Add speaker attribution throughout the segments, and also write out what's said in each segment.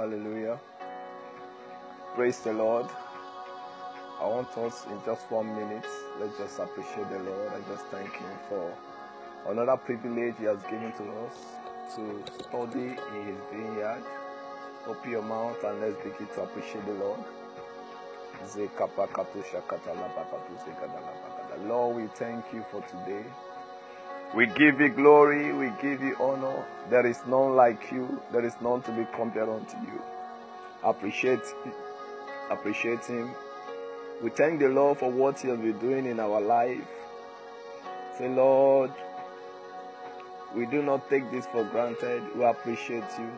Speaker 1: Hallelujah. Praise the Lord. I want us in just one minute, let's just appreciate the Lord and just thank Him for another privilege He has given to us to study in His vineyard. Open your mouth and let's begin to appreciate the Lord. Lord, we thank you for today. We give you glory, we give you honor. There is none like you, there is none to be compared unto you. Appreciate appreciate him. We thank the Lord for what He has been doing in our life. Say, Lord, we do not take this for granted. We appreciate you.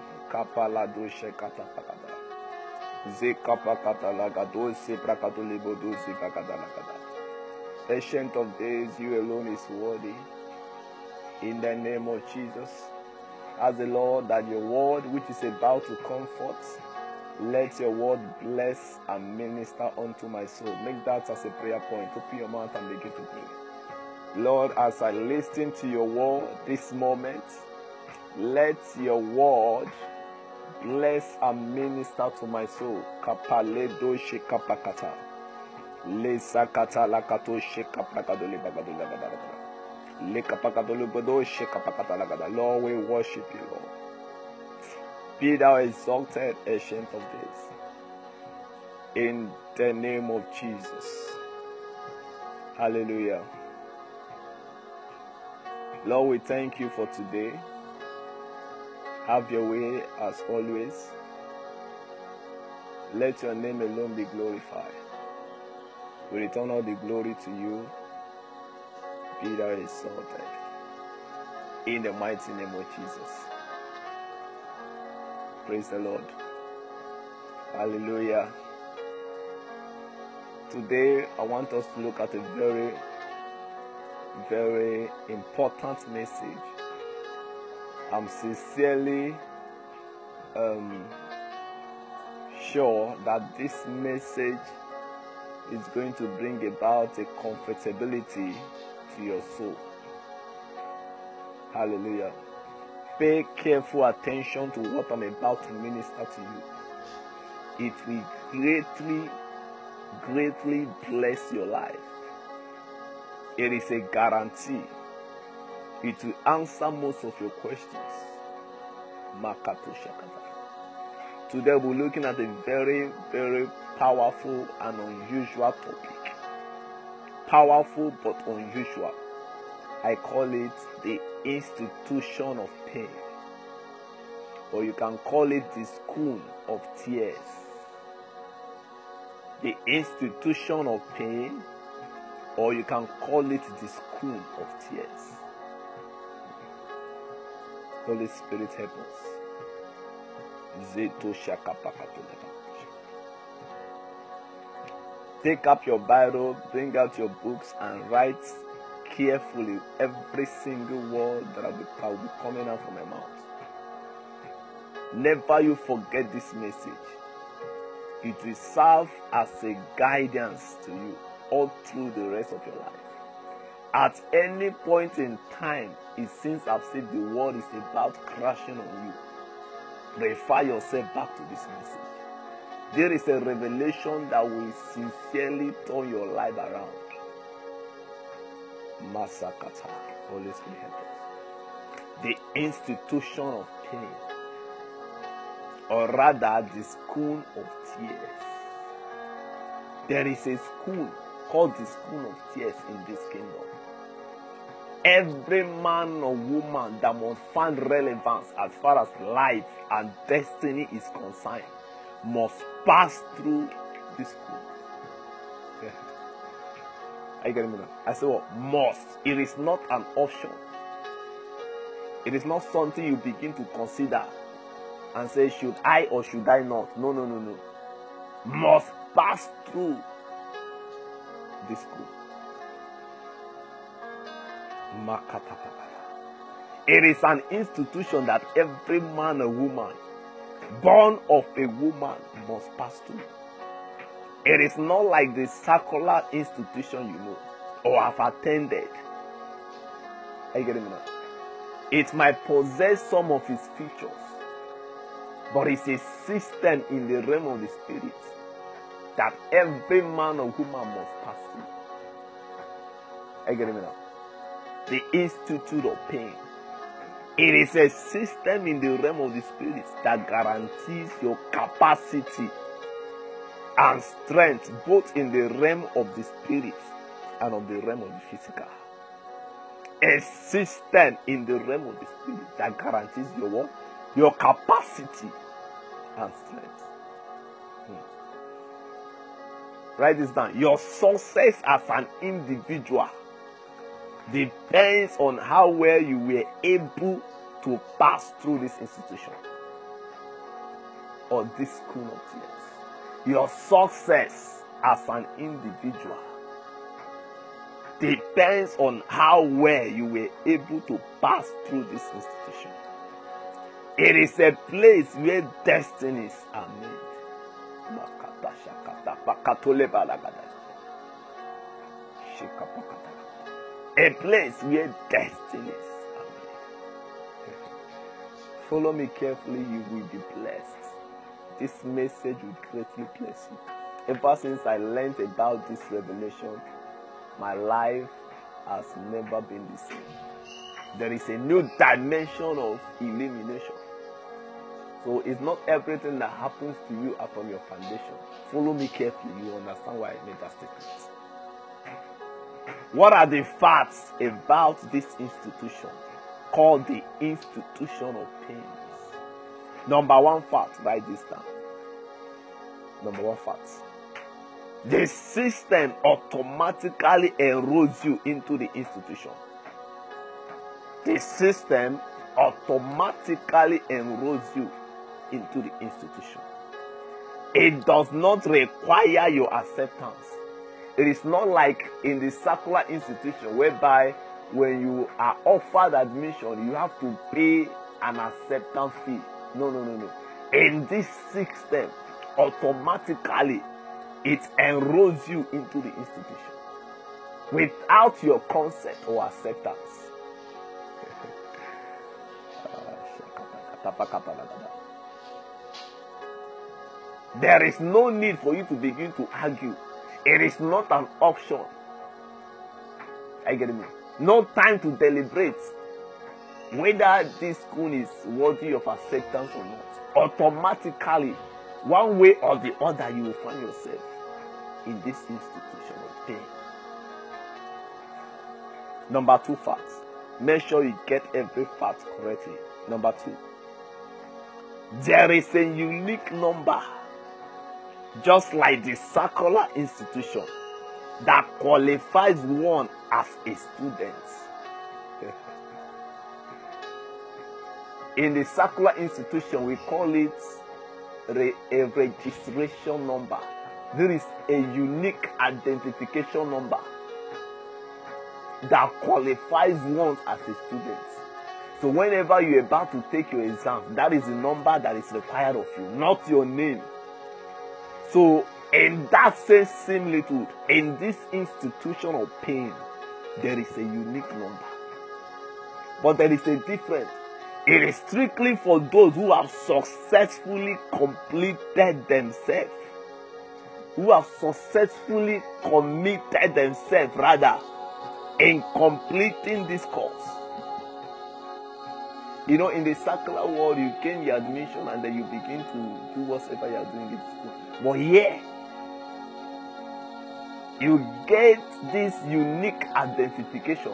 Speaker 1: Ancient of days, you alone is worthy. In the name of Jesus. As the Lord, that your word which is about to comfort, let your word bless and minister unto my soul. Make that as a prayer point. Open your mouth and begin to pray. Lord, as I listen to your word this moment, let your word bless and minister to my soul. Kapaledo shekapakata. Le sakata lakato shekapakado le bagado Lord, we worship you, Lord. Be thou exalted, ancient of days. In the name of Jesus. Hallelujah. Lord, we thank you for today. Have your way as always. Let your name alone be glorified. We return all the glory to you. Be thou exalted. In the mighty name of Jesus. Praise the Lord. Hallelujah. Today, I want us to look at a very, very important message. I'm sincerely um, sure that this message is going to bring about a comfortability to your soul. Hallelujah. Pay careful attention to what I'm about to minister to you. It will greatly, greatly bless your life. It is a guarantee. It will answer most of your questions. Today we're looking at a very, very powerful and unusual topic. Powerful but unusual. I call it the institution of pain. Or you can call it the school of tears. The institution of pain, or you can call it the school of tears. Holy Spirit help us. Zeto shakapakatoleka. Take up your Bible, bring out your books, and write carefully every single word that will be, coming out from my mouth. Never you forget this message. It will serve as a guidance to you all through the rest of your life. At any point in time, it seems as if the world is about crashing on you. Refer yourself back to this message. There is a revelation that will sincerely turn your life around. Masakata. Holy Spirit help us. The institution of pain, or rather, the school of tears. There is a school called the school of tears in this kingdom. Every man or woman that must find relevance as far as life and destiny is concerned must pass through this school. Are you getting me now? I say what? Must. It is not an option. It is not something you begin to consider and say, should I or should I not? No, no, no, no. Must pass through this school. It is an institution that every man or woman born of a woman must pass through. It is not like the circular institution you know or have attended. Are you getting me now? It might possess some of its features, but it's a system in the realm of the spirit that every man or woman must pass through. Are you getting me now? The Institute of Pain. It is a system in the realm of the spirit that guarantees your capacity and strength both in the realm of the spirit and of the realm of the physical. A system in the realm of the spirit that guarantees your what? Your capacity and strength. Hmm. Write this down. Your success as an individual depends on how well you were able to pass through this institution or this school of tears. Your success as an individual depends on how well you were able to pass through this institution. It is a place where destinies are made. A place where destinies are. Follow me carefully, you will be blessed. This message will greatly bless you. Ever since I learned about this revelation, my life has never been the same. There is a new dimension of illumination. So it's not everything that happens to you from your foundation. Follow me carefully, you understand why I made that statement. What are the facts about this institution called the institution of pains? Number one fact, write this down. Number one fact. The system automatically enrolls you into the institution. The system automatically enrolls you into the institution. It does not require your acceptance. It is not like in the secular institution whereby when you are offered admission, you have to pay an acceptance fee. No, no, no, no. In this system, automatically it enrolls you into the institution without your consent or acceptance. there is no need for you to begin to argue. It is not an option. I get me. No time to deliberate whether this school is worthy of acceptance or not. Automatically, one way or the other, you will find yourself in this institution of pain. Number two facts. Make sure you get every fact correctly. Number two. There is a unique number, just like the circular institution, that qualifies one as a student. In the circular institution, we call it re- a registration number. There is a unique identification number that qualifies one as a student. So whenever you're about to take your exam, that is the number that is required of you, not your name. So in that same similitude, in this institution of pain, there is a unique number. But there is a difference. It is strictly for those who have successfully completed themselves, who have successfully committed themselves, rather, in completing this course. You know, in the secular world, you gain your admission and then you begin to do whatever you are doing in school. But here, you get this unique identification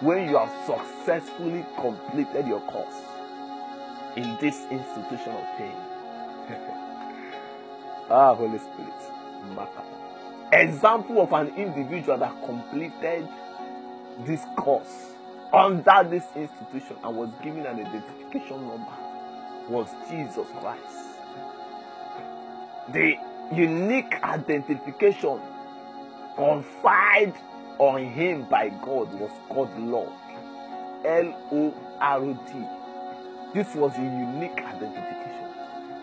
Speaker 1: when you have successfully completed your course in this institution of pain. ah, Holy Spirit. Example of an individual that completed this course under this institution and was given an identification number was Jesus Christ. The unique identification conferred on him by God was called Lord. L O R D. This was a unique identification.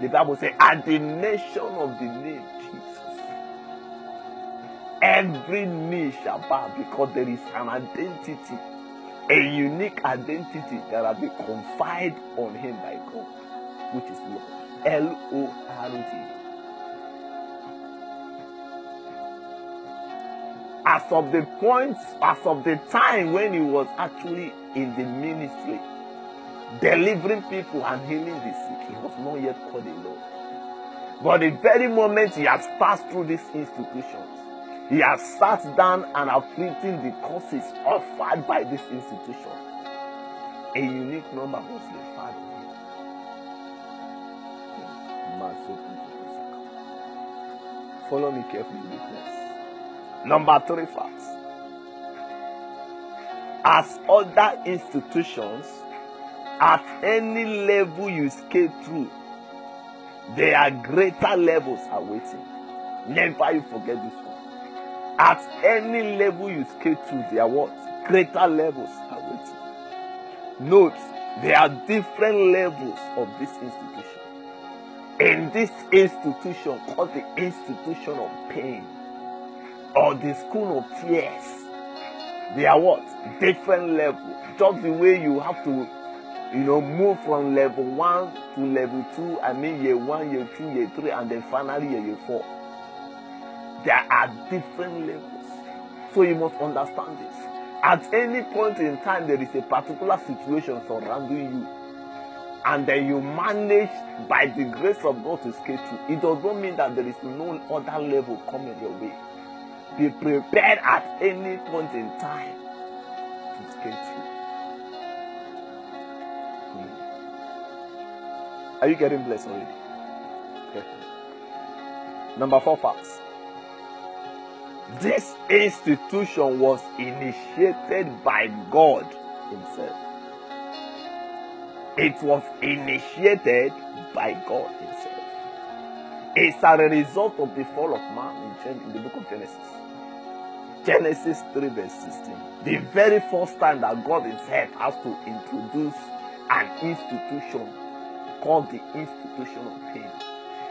Speaker 1: The Bible says, at the mention of the name Jesus, every knee shall bow because there is an identity, a unique identity that has been conferred on him by God, which is Lord. L O R D. As of the point, as of the time when he was actually in the ministry, delivering people and healing the sick, he was not yet called a Lord. But the very moment he has passed through these institutions, he has sat down and afflicting the causes offered by this institution. A unique number was referred to him. Follow me carefully, witness. Number three facts. As other institutions, at any level you scale through, there are greater levels awaiting. Never you forget this one. At any level you scale through, there are what? Greater levels awaiting. Note, there are different levels of this institution. In this institution, called the institution of pain or the school of tears, there are what? Different levels. Just the way you have to you know, move from level one to level two, I mean year one, year two, year three, and then finally year, four. There are different levels. So you must understand this. At any point in time, there is a particular situation surrounding you. And then you manage by the grace of God to scale through. It does not mean that there is no other level coming your way. Be prepared at any point in time to scale through. Hmm. Are you getting blessed already? Okay. Number four facts. This institution was initiated by God Himself. It was initiated by God Himself. It's a result of the fall of man in, the book of Genesis. Genesis 3, verse 16. The very first time that God Himself has to introduce an institution called the institution of pain.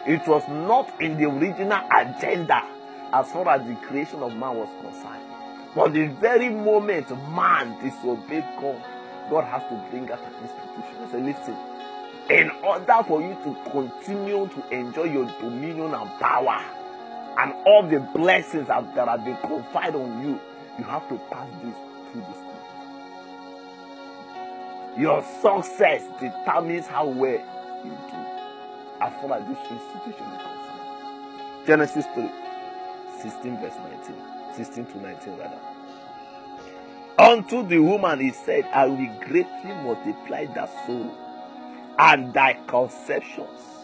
Speaker 1: It was not in the original agenda as far as the creation of man was concerned. But the very moment man disobeyed God, God has to bring out an institution. Say, listen, in order for you to continue to enjoy your dominion and power and all the blessings that have been conferred on you, you have to pass this through this thing. Your success determines how well you do as far as this institution is concerned. Genesis 3, 16 verse 19. 16 to 19 rather. Unto the woman he said, I will greatly multiply thy sorrow and thy conceptions.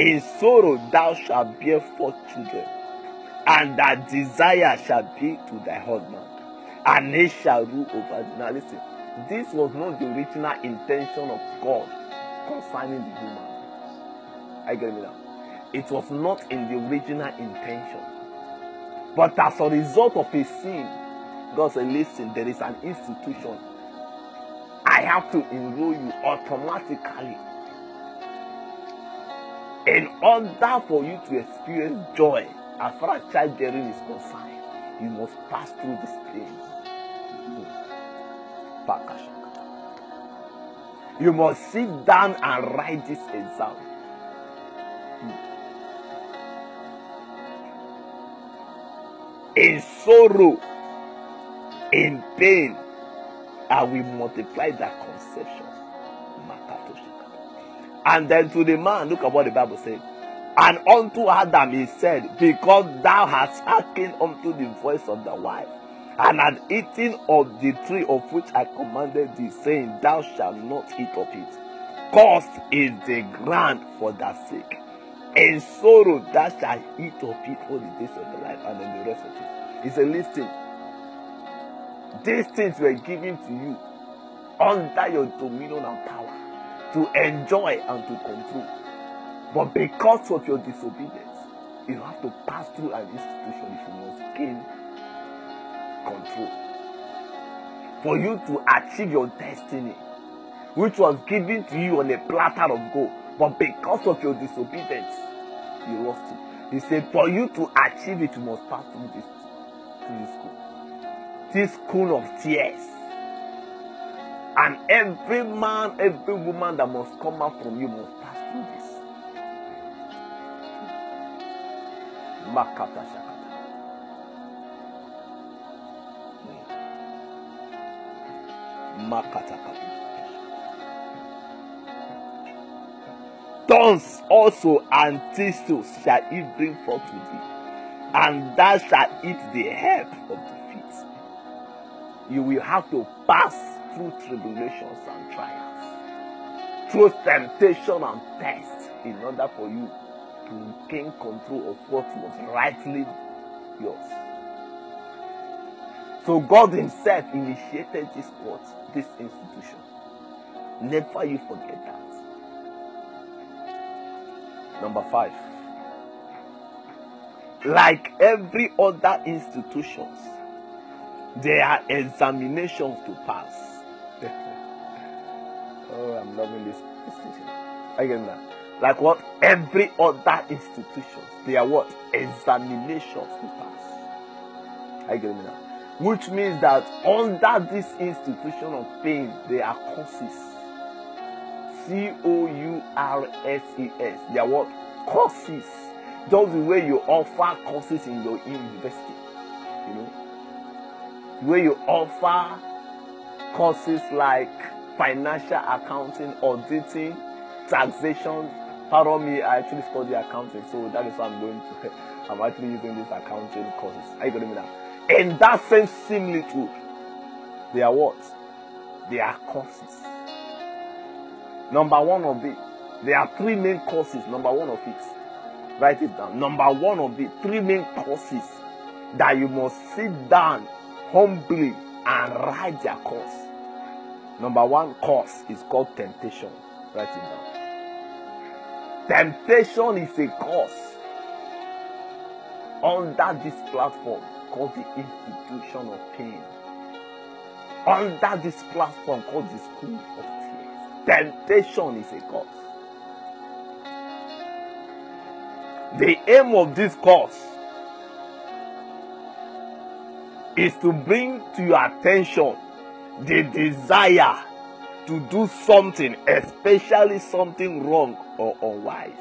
Speaker 1: In sorrow thou shalt bear forth children, and thy desire shall be to thy husband, and he shall rule over thee. Now listen, this was not the original intention of God concerning the human. I get me now. It was not in the original intention. But as a result of a sin, God said, listen, there is an institution. I have to enroll you automatically. In order for you to experience joy, as far as childbearing is concerned, you must pass through this pain. You must sit down and write this exam. In sorrow, in pain, I will multiply that conception. And then to the man, look at what the Bible said. And unto Adam he said, Because thou hast hearkened unto the voice of the wife, and had eaten of the tree of which I commanded thee, saying, Thou shalt not eat of it. Cursed is the ground for thy sake. In sorrow thou shalt eat of it all the days of your life, and then the rest of it. He said, Listen, these things were given to you under your dominion and power to enjoy and to control. But because of your disobedience, you have to pass through an institution if you must gain control. For you to achieve your destiny, which was given to you on a platter of gold, but because of your disobedience, you lost it. He said, For you to achieve it, you must pass through this, through this school. This school of tears. And every man, every woman that must come out from you must pass through this. Makata shakata. Makata Thorns also and thistles shall it bring forth to thee, and thou shalt eat the herb of the field. You will have to pass through tribulations and trials, through temptation and test, in order for you to gain control of what was rightly yours. So God Himself initiated this what? This institution. Never you forget that. Number five. Like every other institutions, there are examinations to pass. Oh, I'm loving this, this teaching. Again now. Like what? Every other institutions, there are what? Examinations to pass. I get me now. Which means that under this institution of pain, there are courses. C O U R S E S. They are what? Courses. Just the way you offer courses in your university. You know? The way you offer courses like financial accounting, auditing, taxation. Pardon me, I actually study accounting, so that is why I'm going to. I'm actually using these accounting courses. Are you getting me now? In that same similitude, they are what? They are courses. Number one of it, there are three main courses. Number one of it, write it down. Number one of the three main courses that you must sit down humbly and write their course. Number one cause is called temptation. Write it down. Temptation is a cause under this platform called the institution of pain. Under this platform called the school of tears. Temptation is a cause. The aim of this course is to bring to your attention the desire to do something, especially something wrong or unwise.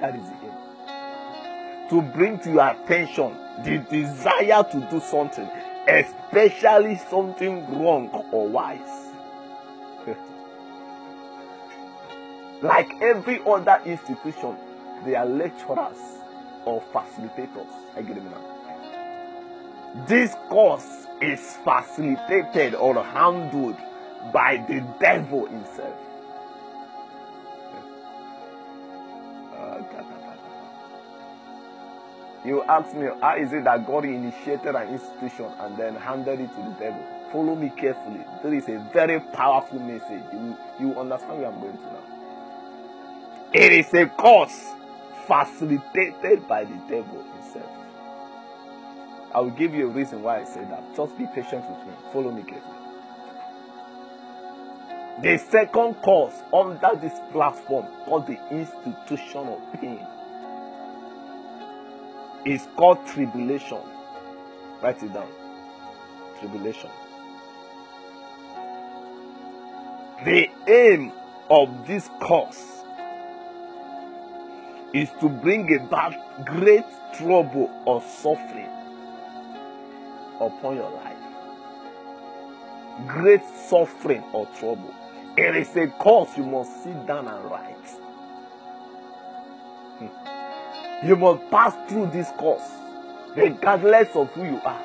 Speaker 1: That is the aim. To bring to your attention the desire to do something, especially something wrong or wise. like every other institution, they are lecturers or facilitators. I get it now. This course is facilitated or handled by the devil himself. You ask me, how is it that God initiated an institution and then handed it to the devil? Follow me carefully. This is a very powerful message. You, you understand where I'm going to now. It is a course facilitated by the devil. I will give you a reason why I say that. Just be patient with me. Follow me carefully. The second course under this platform called the institution of pain is called tribulation. Write it down. Tribulation. The aim of this course is to bring about great trouble or suffering upon your life. Great suffering or trouble. It is a course you must sit down and write. Hmm. You must pass through this course, regardless of who you are.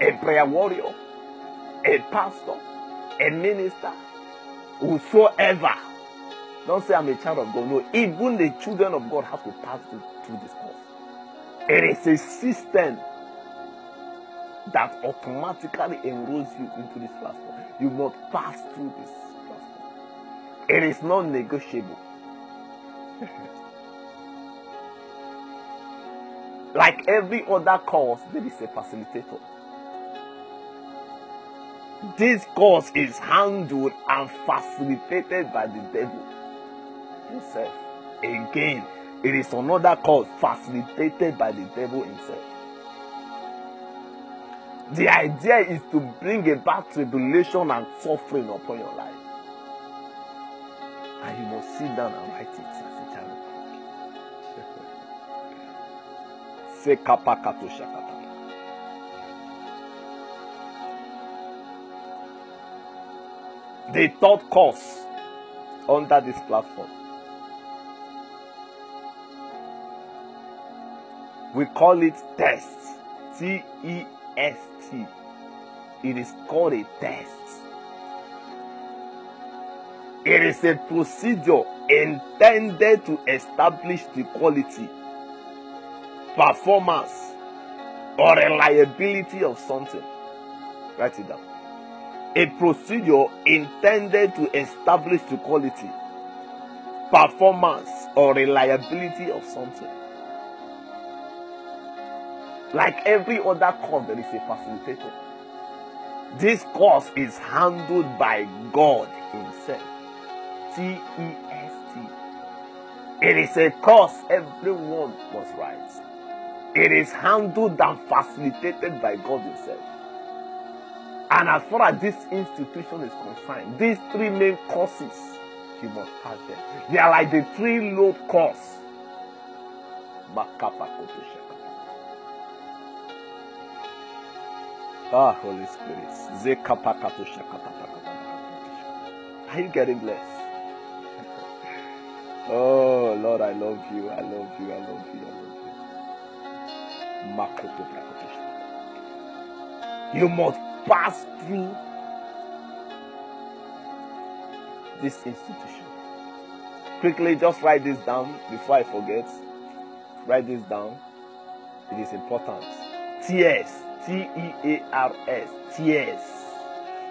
Speaker 1: A prayer warrior, a pastor, a minister, whosoever. Don't say I'm a child of God. No, even the children of God have to pass through, through this course. It is a system that automatically enrolls you into this platform. You must pass through this platform. It is not negotiable. like every other course, there is a facilitator. This course is handled and facilitated by the devil himself. Again, it is another course facilitated by the devil himself. The idea is to bring about tribulation and suffering upon your life. And you must sit down and write it as a child of God. Shakata. The third course under this platform. We call it test. T E S T. It is called a test. It is a procedure intended to establish the quality, performance, or reliability of something. Write it down. A procedure intended to establish the quality, performance, or reliability of something. Like every other course, there is a facilitator. This course is handled by God Himself. T E S T. It is a course everyone must write. It is handled and facilitated by God Himself. And as far as this institution is concerned, these three main courses, you must pass them. They are like the three load course. Ah, Holy Spirit. Are you getting blessed? Oh, Lord, I love you. I love you. I love you. I love you. You must pass through this institution. Quickly, just write this down before I forget. Write this down. It is important. Tears. T E A R S. Tears.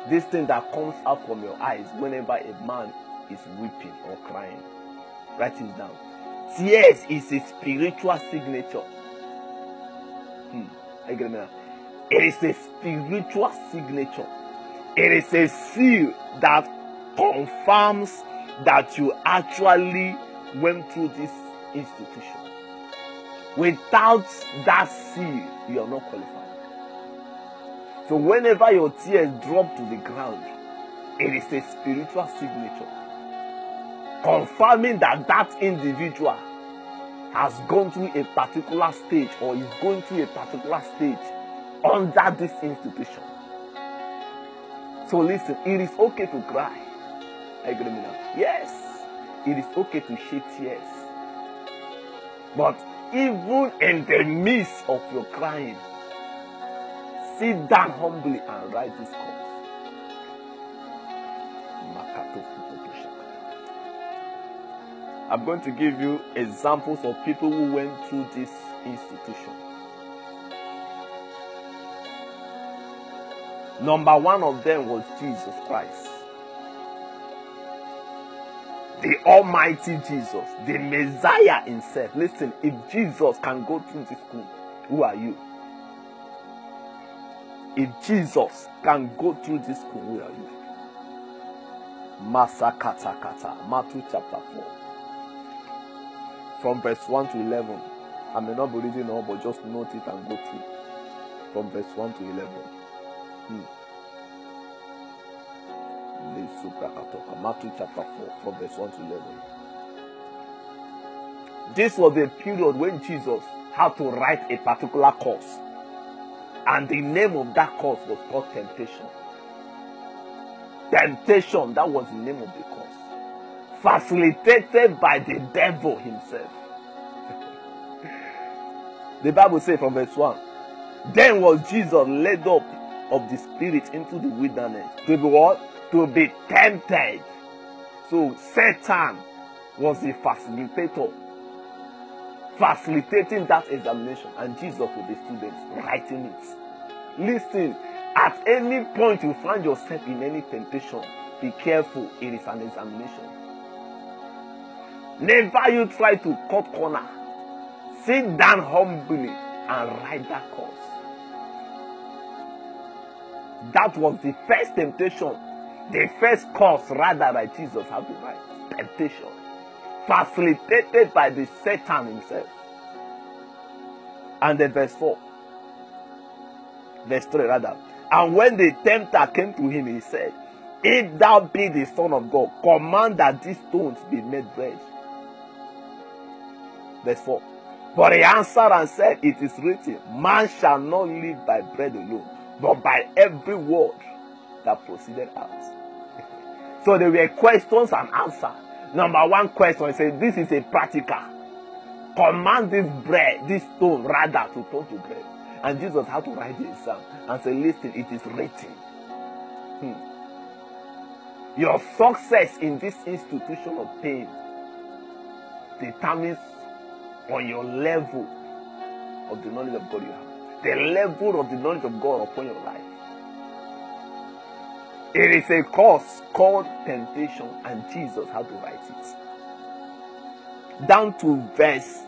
Speaker 1: This thing that comes out from your eyes whenever a man is weeping or crying. Write it down. Tears is a spiritual signature. Hmm. I get it now. It is a spiritual signature. It is a seal that confirms that you actually went through this institution. Without that seal, you are not qualified. So, whenever your tears drop to the ground, it is a spiritual signature confirming that that individual has gone through a particular stage or is going through a particular stage under this institution. So listen, it is okay to cry. Yes, it is okay to shed tears. But even in the midst of your crying, sit down humbly and write this cause. I'm going to give you examples of people who went through this institution. Number one of them was Jesus Christ. The Almighty Jesus, the Messiah Himself. Listen, if Jesus can go through this school, who are you? If Jesus can go through this school, who are you? Masakata kata, Matthew chapter 4 from verse 1 to 11. I may not be reading all, but just note it and go through. From verse 1 to 11. Hmm. Matthew chapter 4, from verse 1 to 11. This was the period when Jesus had to write a particular course. And the name of that cause was called temptation. Temptation, that was the name of the course facilitated by the devil himself. the Bible says from verse 1 Then was Jesus led up of the Spirit into the wilderness to be what? To be tempted. So Satan was the facilitator, facilitating that examination, and Jesus with the students writing it. Listen, at any point you find yourself in any temptation, be careful, it is an examination. Never you try to cut corner. Sit down humbly and write that course. That was the first temptation. The first course rather that Jesus had to write. Temptation. Facilitated by the Satan himself. And then verse 4. Verse 3 rather. And when the tempter came to him, he said, If thou be the Son of God, command that these stones be made bread. Verse 4. But he answered and said, It is written, Man shall not live by bread alone, but by every word that proceeded out. so there were questions and answers. Number one question, said, This is a practical. Command this bread, this stone rather to turn to bread. And Jesus had to write the exam and say, Listen, it is written. Hmm. Your success in this institution of pain determines on your level of the knowledge of God you have. The level of the knowledge of God upon your life. It is a course called temptation, and Jesus had to write it. Down to verse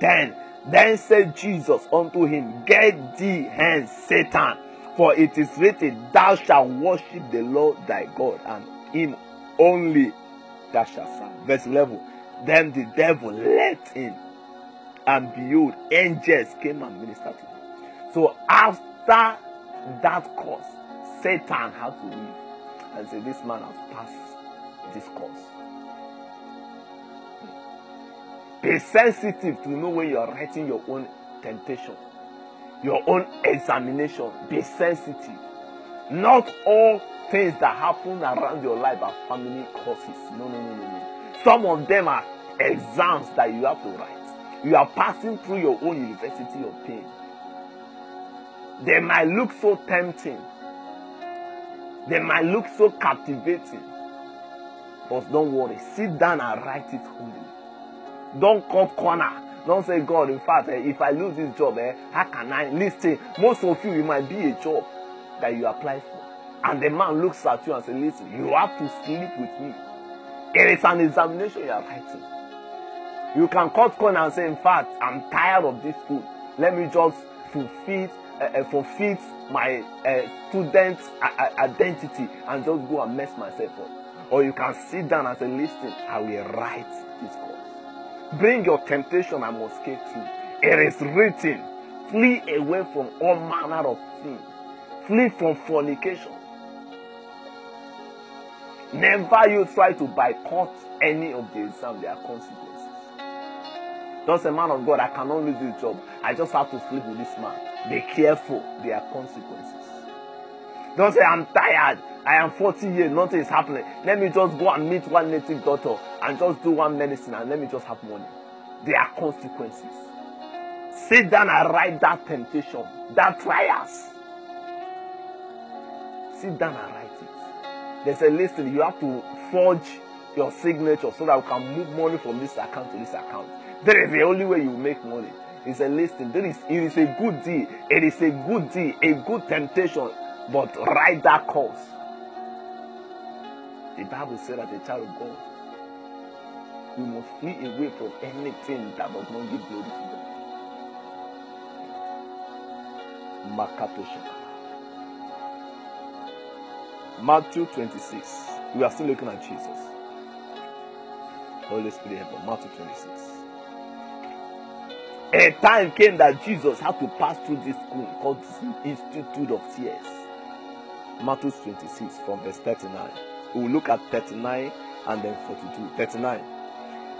Speaker 1: 10. Then said Jesus unto him, Get thee hence, Satan, for it is written, Thou shalt worship the Lord thy God, and him only thou shalt serve. Verse 11. Then the devil left him, and behold, angels came and ministered to him. So after that course, Satan had to leave and say, This man has passed this course. Be sensitive to know when you are writing your own temptation, your own examination. Be sensitive. Not all things that happen around your life are family courses. No, no, no, no, no. Some of them are exams that you have to write. You are passing through your own university of pain. They might look so tempting. They might look so captivating. But don't worry. Sit down and write it humbly. Don't cut corner. Don't say, God, in fact, eh, if I lose this job, eh, how can I listen? Most of you, it might be a job that you apply for. And the man looks at you and says, Listen, you have to sleep with me. It is an examination you are writing. You can cut corner and say, In fact, I'm tired of this school. Let me just fulfill uh, uh, fulfill my uh, student identity and just go and mess myself up. Or you can sit down and say, Listen, I will write this course. Bring your temptation, I must escape through. It is written, flee away from all manner of sin, flee from fornication. Never you try to boycott any of the exam, there are consequences. Just a man of God, I cannot lose this job. I just have to sleep with this man. Be careful, there are consequences. Don't say, I'm tired. I am 40 years, nothing is happening. Let me just go and meet one native doctor and just do one medicine and let me just have money. There are consequences. Sit down and write that temptation, that trials. Sit down and write it. There's a listen, you have to forge your signature so that you can move money from this account to this account. That is the only way you make money. It's a listing. That is, it is a good deal. It is a good deal, a good temptation. But write that course. The Bible said that a child of God, we must flee away from anything that does not give glory to God. Makato Matthew 26. We are still looking at Jesus. Holy Spirit help Matthew 26. A time came that Jesus had to pass through this school called Institute of Tears. Matthew 26 from verse 39. We will look at 39 and then 42. 39.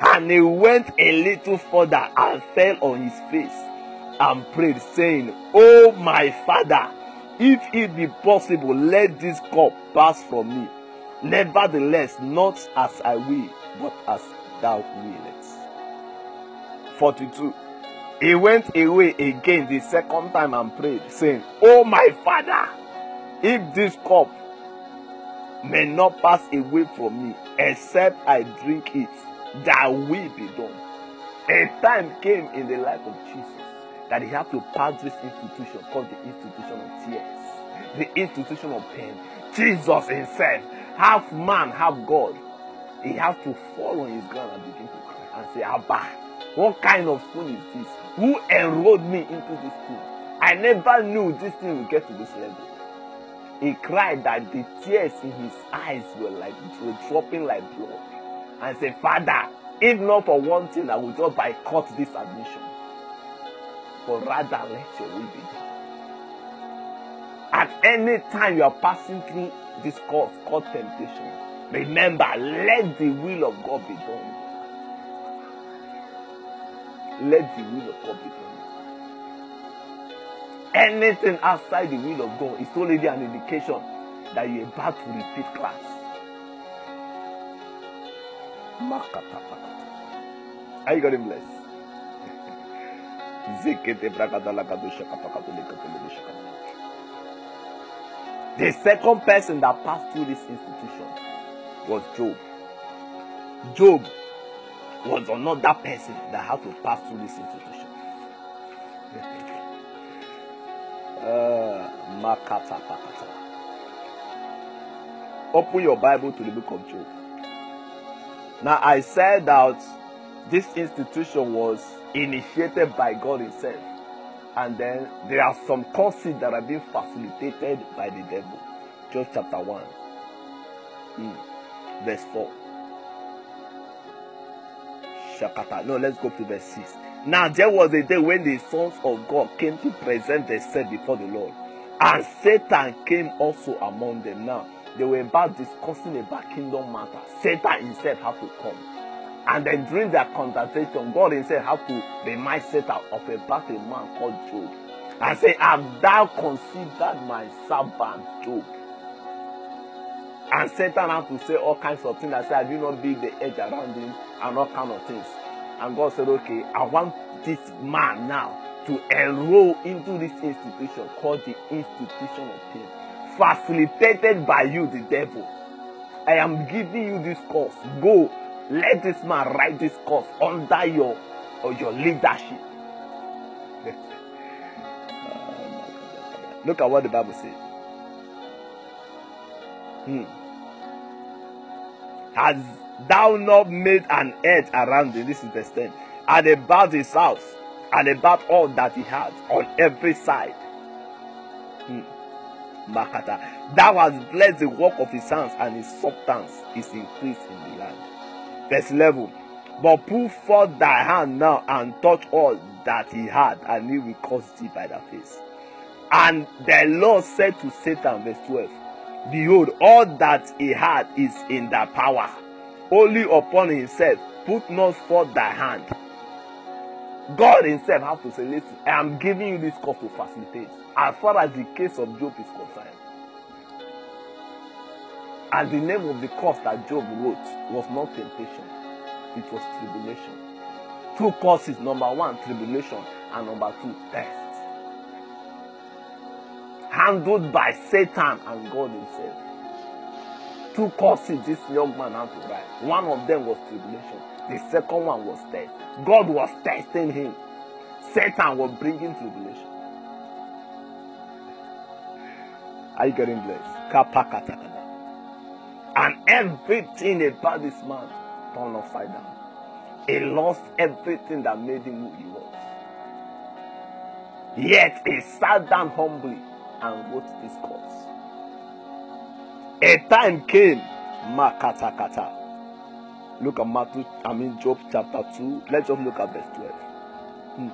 Speaker 1: And he went a little further and fell on his face and prayed, saying, Oh my father, if it be possible, let this cup pass from me. Nevertheless, not as I will, but as thou willest. 42. He went away again the second time and prayed, saying, Oh my father, if this cup may not pass away from me, except I drink it, that will be done. A time came in the life of Jesus that he had to pass this institution called the institution of tears, the institution of pain. Jesus himself, half man, half God, he has to fall on his ground and begin to cry and say, Abba, what kind of school is this? Who enrolled me into this school? I never knew this thing would get to this level. He cried that the tears in his eyes were like were dropping like blood. And said, Father, if not for one thing, I would just boycott this admission. But rather let your will be done. At any time you are passing through this course called temptation, remember, let the will of God be done. Let the will of God be done. Anything outside the will of God is already an indication that you're about to repeat class. Are you getting blessed? The second person that passed through this institution was Job. Job was another person that had to pass through this institution. uh, Open your Bible to the book of Job. Now, I said that this institution was initiated by God Himself, and then there are some courses that are being facilitated by the devil. Job chapter 1, mm. verse 4. Shakata. No, let's go to verse 6. Now there was a day when the sons of God came to present themselves before the Lord, and Satan came also among them. Now they were about discussing about kingdom matters. Satan himself had to come. And then during their conversation, God himself had to remind Satan of about a man called Job. And say, Have thou considered my servant Job? And Satan had to say all kinds of things. I said, Have you not built the edge around him and all kind of things? And God said, Okay, I want this man now to enroll into this institution called the institution of pain, facilitated by you, the devil. I am giving you this course. Go, let this man write this course under your or your leadership. Look at what the Bible says. Hmm. Thou not made an edge around him? This is the 10. And about his house, and about all that he had on every side. Hmm. Makata. Thou hast blessed the work of his hands, and his substance is increased in the land. Verse 11. But put forth thy hand now and touch all that he had, and he will cause thee by the face. And the Lord said to Satan, verse 12, Behold, all that he had is in thy power. Only upon himself put not forth thy hand. God himself has to say, Listen, I am giving you this course to facilitate. As far as the case of Job is concerned. And the name of the course that Job wrote was not temptation, it was tribulation. Two courses number one, tribulation, and number two, test. Handled by Satan and God Himself. Two courses this young man had to write. One of them was tribulation, the second one was test. God was testing him, Satan was bringing tribulation. Are you getting blessed? And everything about this man turned upside down. He lost everything that made him who he was. Yet he sat down humbly and wrote this course. A time came, Makatakata. Look at Matthew, I mean Job chapter 2. Let's just look at verse 12. Hmm.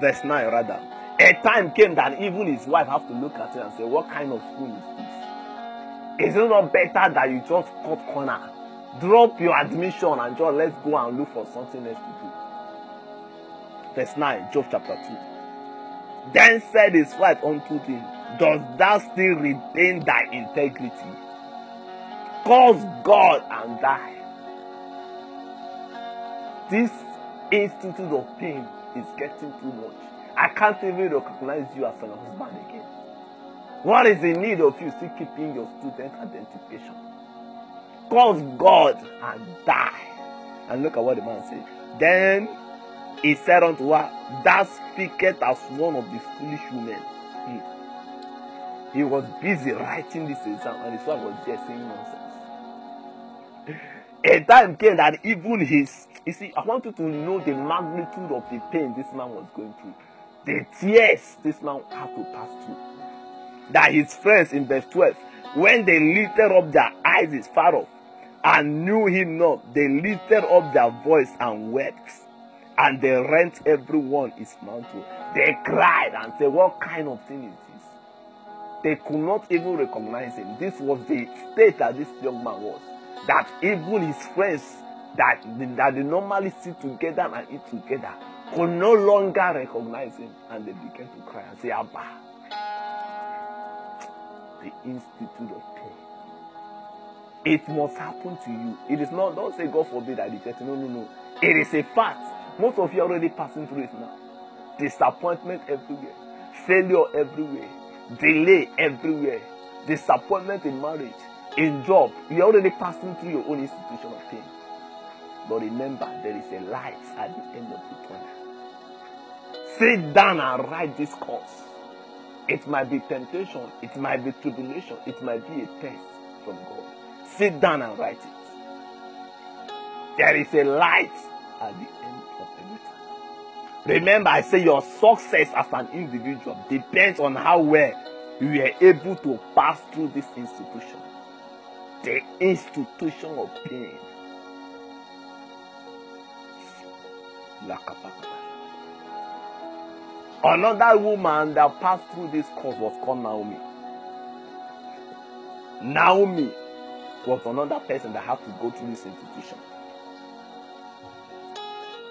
Speaker 1: Verse 9 rather. A time came that even his wife have to look at him and say, What kind of fool is this? Is it not better that you just cut corner? Drop your admission and just let's go and look for something else to do. Verse 9, Job chapter 2. Then said his wife unto him, Does thou still retain thy integrity? Curse God and die. This institute of pain is getting too much. I can't even recognize you as an husband again. What is the need of you still keeping your student identification? Curse God and die. And look at what the man said. Then he said unto her, Thou speakest as one of the foolish women. He, he was busy writing this exam, and his wife was just saying nonsense. A time came that even his, you see, I want you to know the magnitude of the pain this man was going through, the tears this man had to pass through. That his friends in verse 12, when they lifted up their eyes is far off and knew him not, they lifted up their voice and wept and they rent everyone his mantle. They cried and said, What kind of thing is this? They could not even recognize him. This was the state that this young man was. that even his friends that, that they normally sit together and eat together could no longer recognize him and they began to cry and say, Abba. The institute of pain. It must happen to you. It is not, don't say God forbid I reject. No, no, no. It is a fact. Most of you are already passing through it now. Disappointment everywhere, failure everywhere, delay everywhere, disappointment in marriage, in job. You're already passing through your own institution of pain. But remember, there is a light at the end of the tunnel. Sit down and write this course. It might be temptation, it might be tribulation, it might be a test from God. Sit down and write it. There is a light at the Remember, I say your success as an individual depends on how well you were able to pass through this institution. The institution of pain. Another woman that passed through this course was called Naomi. Naomi was another person that had to go through this institution.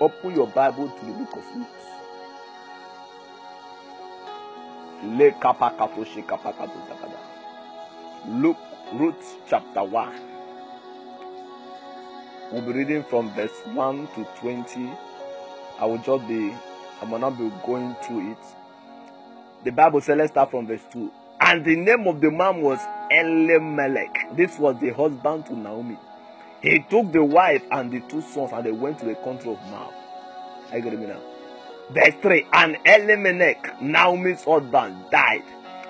Speaker 1: Open your Bible to the book of Ruth. Luke, Ruth chapter 1. We'll be reading from verse 1 to 20. I will just be, I will not be going through it. The Bible says, let's start from verse 2. And the name of the man was Elimelech. This was the husband to Naomi. He took the wife and the two sons and they went to the country of Moab. Are you getting me now? Verse 3 And Elimelech, Naomi's husband, died,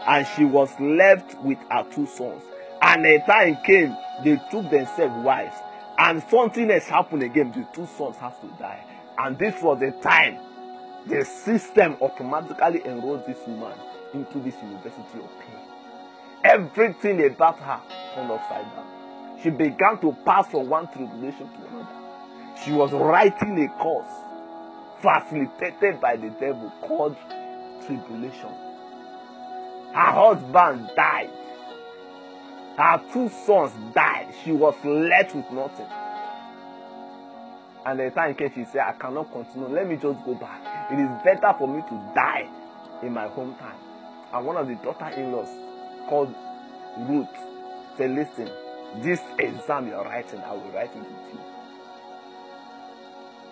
Speaker 1: and she was left with her two sons. And a time came, they took themselves wives, and something else happened again. The two sons have to die. And this was the time the system automatically enrolled this woman into this university of pain. Everything about her turned upside down. She began to pass from one tribulation to another. She was writing a course facilitated by the devil called tribulation. Her husband died. Her two sons died. She was left with nothing. And the time came, she said, I cannot continue. Let me just go back. It is better for me to die in my hometown. And one of the daughter in laws called Ruth said, Listen, this exam you're writing, I will write it with you.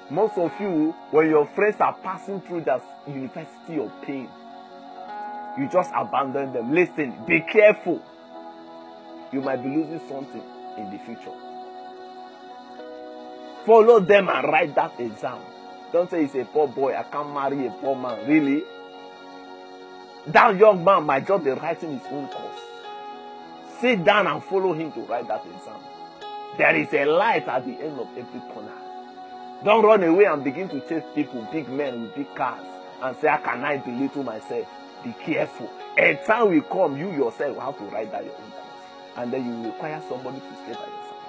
Speaker 1: Most of you, when your friends are passing through that university of pain, you just abandon them. Listen, be careful. You might be losing something in the future. Follow them and write that exam. Don't say he's a poor boy, I can't marry a poor man. Really? That young man might just be writing his own course. Sit down and follow him to write that exam. There is a light at the end of every corner. Don't run away and begin to chase people, big men with big cars, and say, How can I belittle myself? Be careful. A time will come, you yourself will have to write that your own course. And then you require somebody to stay by your side.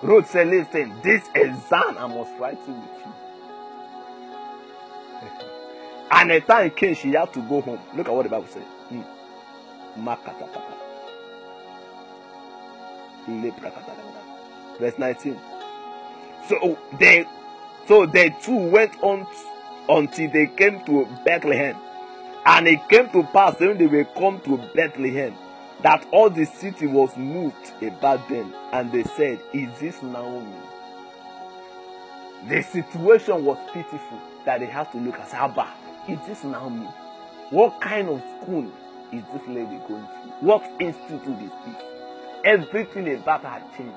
Speaker 1: Ruth said, Listen, this exam I must write it with you. and a time came, she had to go home. Look at what the Bible said. Verse 19. So they so they two went on until they came to Bethlehem. And it came to pass when they were come to Bethlehem that all the city was moved about them. And they said, Is this Naomi? The situation was pitiful that they had to look at Abba. Is this Naomi? What kind of school is this lady going to? What institute is this? Everything about her changed.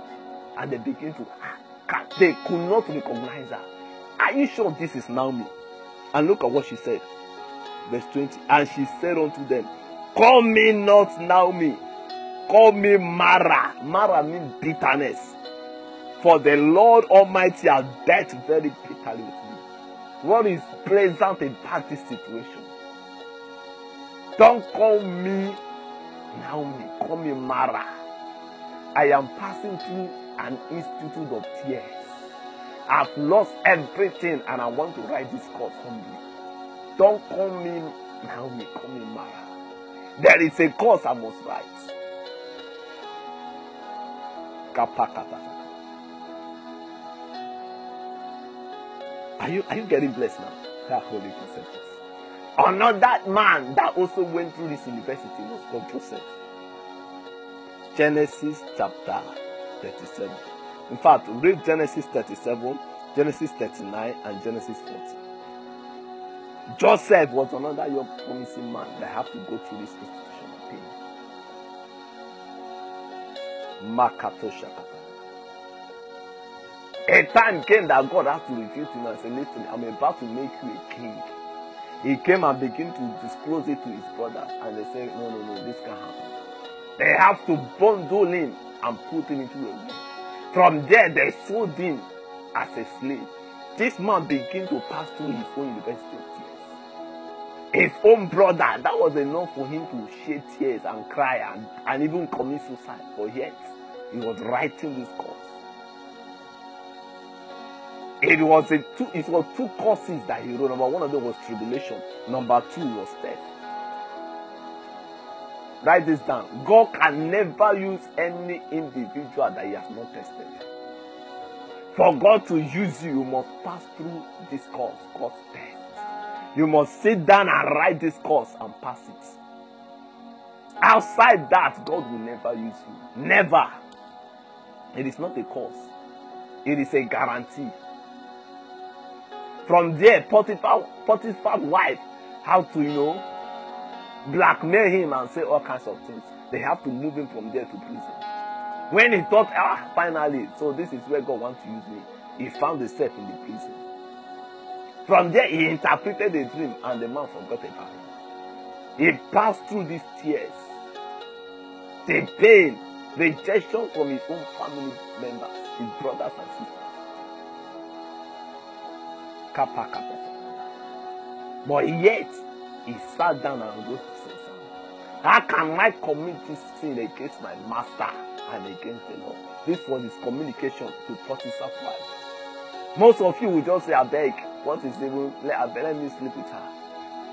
Speaker 1: And they begin to ask. They could not recognize her. Are you sure this is Naomi? And look at what she said. Verse 20. And she said unto them, Call me not Naomi. Call me Mara. Mara means bitterness. For the Lord Almighty has dealt very bitterly with me. What is present about this situation? Don't call me Naomi. Call me Mara. I am passing through an institute of tears. I've lost everything and I want to write this course humbly. Don't call me Naomi, call me Mara. There is a course I must write. Are you are you getting blessed now? That Holy Joseph. Another man that also went through this university was called Joseph. Genesis chapter 37. In fact, read Genesis 37, Genesis 39, and Genesis 40. Joseph was another young promising man that had to go through this institution of pain. Makatoshaka. A time came that God had to reveal to him and say, Listen, I'm about to make you a king. He came and began to disclose it to his brothers, and they said, No, no, no, this can't happen. They have to bundle him and put him into a room. From there, they sold him as a slave. This man began to pass through his own university tears. His own brother, that was enough for him to shed tears and cry and, and even commit suicide. But yet, he was writing this course. It was a two, it was two courses that he wrote. Number one of them was tribulation. Number two was death. Write this down. God can never use any individual that he has not tested. For God to use you, you must pass through this course called test. You must sit down and write this course and pass it. Outside that, God will never use you. Never. It is not a course, it is a guarantee. From there, Potiphar, Potiphar's wife, how to, you know, blackmail him and say all kinds of things. They have to move him from there to prison. When he thought, ah, finally, so this is where God wants to use me, he found himself in the prison. From there, he interpreted a dream and the man forgot about it. He passed through these tears, the pain, rejection from his own family members, his brothers and sisters. But yet, he sat down and wrote this exam. How can I commit this sin against my master and against the Lord? This was his communication to Potiphar's wife. Most of you will just say, I beg, what is even, let, beg, let me sleep with her.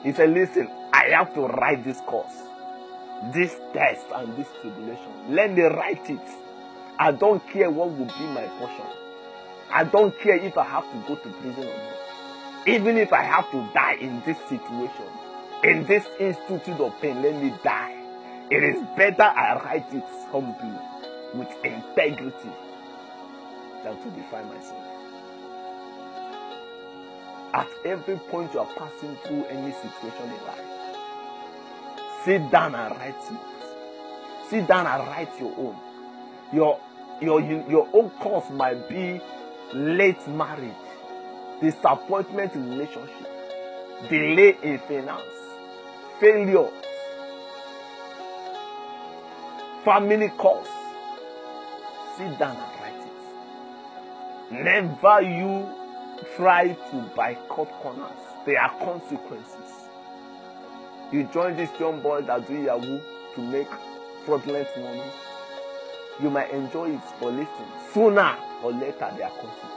Speaker 1: He said, listen, I have to write this course, this test and this tribulation. Let me write it. I don't care what will be my portion. I don't care if I have to go to prison or not. Even if I have to die in this situation, in this institute of pain, let me die. It is better I write it humbly, with integrity, than to define myself. At every point you are passing through any situation in life, sit down and write it. Sit down and write your own. Your your your own cause might be late marriage, disappointment in relationship, delay in finance, failure, family cause. Sit down and write it. Never you try to boycott corners. There are consequences. You join this young boy that do Yahoo to make fraudulent money. You might enjoy it, but listen, sooner or later there are consequences.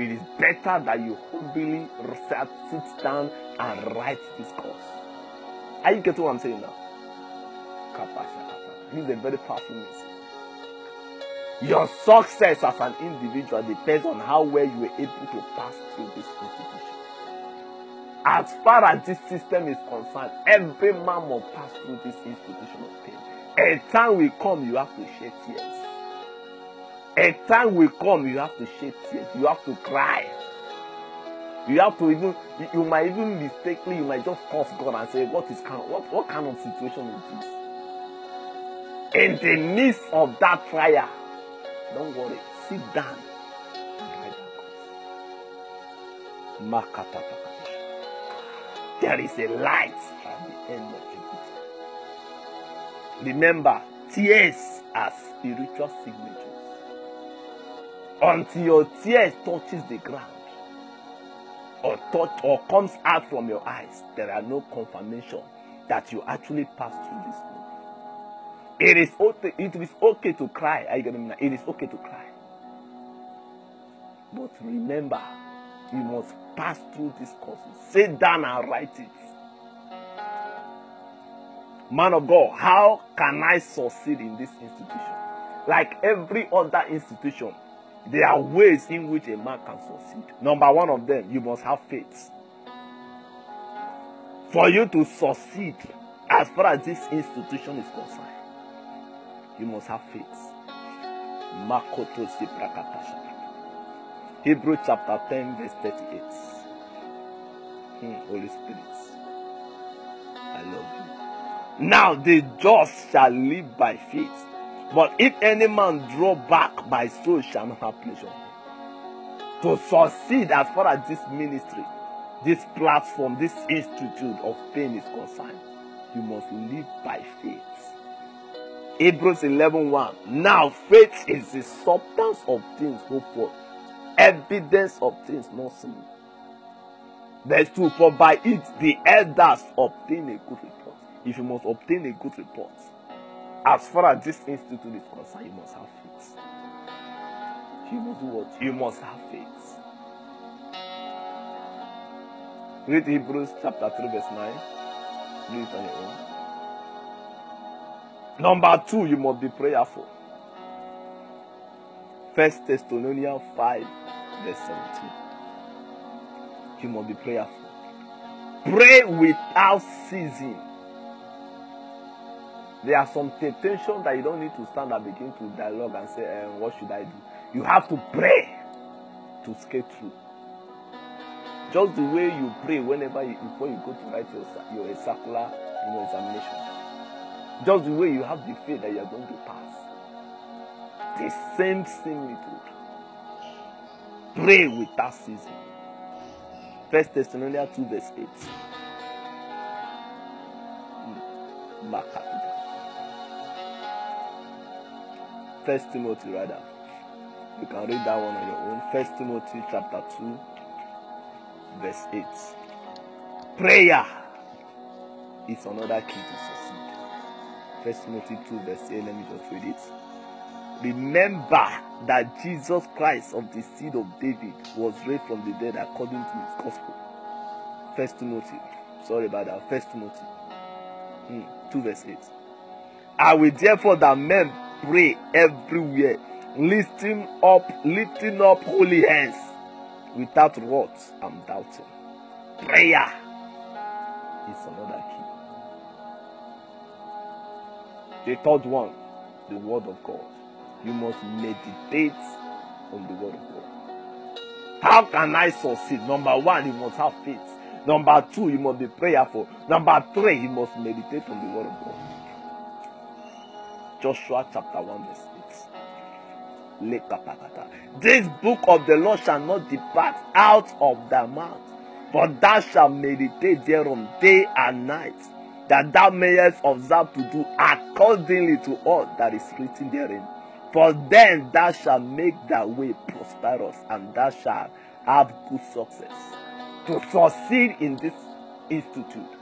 Speaker 1: It is better that you humbly sit down and write this course. Are you getting what I'm saying now? This is a very powerful message. Your success as an individual depends on how well you were able to pass through this institution. As far as this system is concerned, every man must pass through this institution of pain. A time will come, you have to shed tears. A time will come, you have to shed tears. You have to cry. You have to even, you might even mistakenly, you might just curse God and say, what is kind, what, what kind of situation is this? In the midst of that trial, don't worry, sit down. There is a light at the end of it. Remember, tears are spiritual signatures. Until your tears touches the ground or touch or comes out from your eyes, there are no confirmation that you actually passed through this book. It is okay, it is okay to cry. Are you getting me? It is okay to cry. But remember, you must pass through this course. Sit down and write it. Man of God, how can I succeed in this institution? like every other institution, there are ways in which a man can succeed. Number one of them, you must have faith. For you to succeed, as far as this institution is concerned, you must have faith. Makoto Hebrew chapter 10, verse 38. Hmm, Holy Spirit, I love you. Now the just shall live by faith. But if any man draw back, my soul shall not have pleasure. To succeed as far as this ministry, this platform, this institute of pain is concerned, you must live by faith. Hebrews 11 1. Now faith is the substance of things hoped for, evidence of things not seen. Verse 2 For by it the elders obtain a good report. If you must obtain a good report, as far as this institute is concerned, you must have faith. You must do what? You must have faith. Read Hebrews chapter 3, verse 9. Read it on your own. Number two, you must be prayerful. First Thessalonians 5, verse 17. You must be prayerful. Pray without ceasing. There are some temptations that you don't need to stand and begin to dialogue and say, eh, What should I do? You have to pray to skate through. Just the way you pray whenever you, before you go to write your, your circular you know, examination. Just the way you have the faith that you are going to pass. The same similitude. Pray without ceasing. First Thessalonians 2 verse 8. Hmm. First Timothy rather. You can read that one on your own. First Timothy chapter 2, verse 8. Prayer is another key to succeed. First Timothy 2, verse 8. Let me just read it. Remember that Jesus Christ of the seed of David was raised from the dead according to his gospel. First Timothy. Sorry about that. First Timothy. Hmm, 2 verse 8. I will therefore that men pray everywhere, lifting up, lifting up holy hands without wrath and doubting. Prayer is another key. The third one, the word of God. You must meditate on the word of God. How can I succeed? Number one, you must have faith. Number two, you must be prayerful. Number three, you must meditate on the word of God. Joshua chapter 1, verse 8. This book of the law shall not depart out of thy mouth, but thou shalt meditate thereon day and night, that thou mayest observe to do accordingly to all that is written therein. For then thou shalt make thy way prosperous, and thou shalt have good success. To succeed in this institute,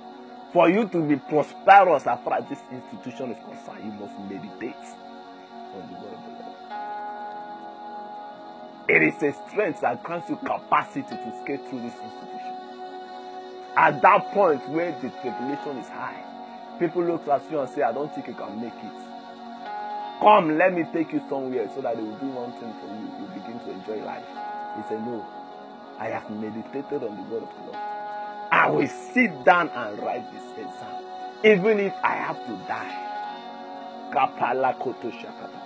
Speaker 1: for you to be prosperous as far as this institution is concerned, you must meditate on the word of the Lord. It is a strength that grants you capacity to skate through this institution. At that point where the tribulation is high, people look at you and say, I don't think you can make it. Come, let me take you somewhere so that they will do one thing for you. You begin to enjoy life. He said, No, I have meditated on the word of the Lord. I will sit down and write this exam, even if I have to die. Kapala koto shakata.